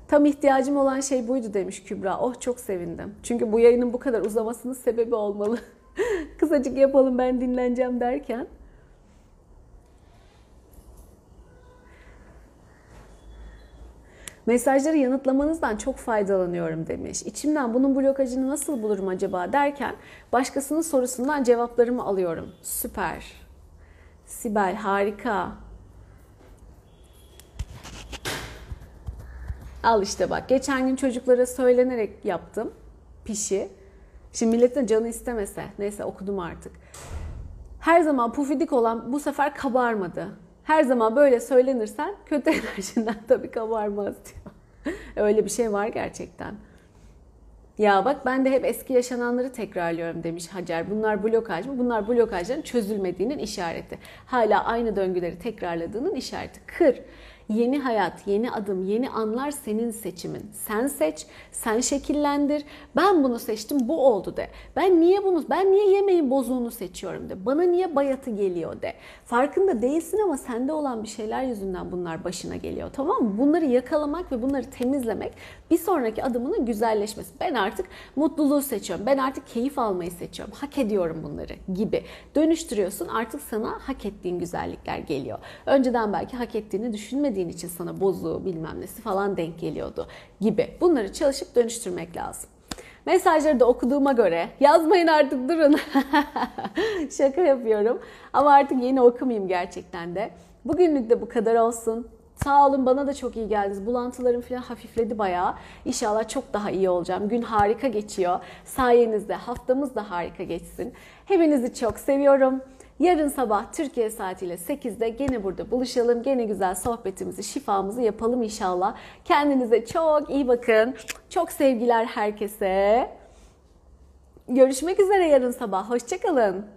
Tam ihtiyacım olan şey buydu demiş Kübra. Oh çok sevindim. Çünkü bu yayının bu kadar uzamasının sebebi olmalı. Kısacık yapalım ben dinleneceğim derken. Mesajları yanıtlamanızdan çok faydalanıyorum demiş. İçimden bunun blokajını nasıl bulurum acaba derken başkasının sorusundan cevaplarımı alıyorum. Süper. Sibel harika. Al işte bak geçen gün çocuklara söylenerek yaptım pişi. Şimdi milletin canı istemese neyse okudum artık. Her zaman pufidik olan bu sefer kabarmadı. Her zaman böyle söylenirsen kötü enerjinden tabii kabarmaz diyor. Öyle bir şey var gerçekten. Ya bak ben de hep eski yaşananları tekrarlıyorum demiş Hacer. Bunlar blokaj mı? Bunlar blokajların çözülmediğinin işareti. Hala aynı döngüleri tekrarladığının işareti. Kır. Yeni hayat, yeni adım, yeni anlar senin seçimin. Sen seç, sen şekillendir. Ben bunu seçtim, bu oldu de. Ben niye bunu, ben niye yemeğin bozuğunu seçiyorum de. Bana niye bayatı geliyor de. Farkında değilsin ama sende olan bir şeyler yüzünden bunlar başına geliyor. Tamam mı? Bunları yakalamak ve bunları temizlemek bir sonraki adımının güzelleşmesi. Ben artık mutluluğu seçiyorum. Ben artık keyif almayı seçiyorum. Hak ediyorum bunları gibi. Dönüştürüyorsun. Artık sana hak ettiğin güzellikler geliyor. Önceden belki hak ettiğini düşünmediğin için sana bozuğu bilmem nesi falan denk geliyordu gibi. Bunları çalışıp dönüştürmek lazım. Mesajları da okuduğuma göre yazmayın artık durun. Şaka yapıyorum. Ama artık yeni okumayayım gerçekten de. Bugünlük de bu kadar olsun. Sağ olun bana da çok iyi geldiniz. Bulantılarım falan hafifledi bayağı. İnşallah çok daha iyi olacağım. Gün harika geçiyor. Sayenizde haftamız da harika geçsin. Hepinizi çok seviyorum. Yarın sabah Türkiye saatiyle 8'de gene burada buluşalım. Gene güzel sohbetimizi, şifamızı yapalım inşallah. Kendinize çok iyi bakın. Çok sevgiler herkese. Görüşmek üzere yarın sabah. Hoşçakalın.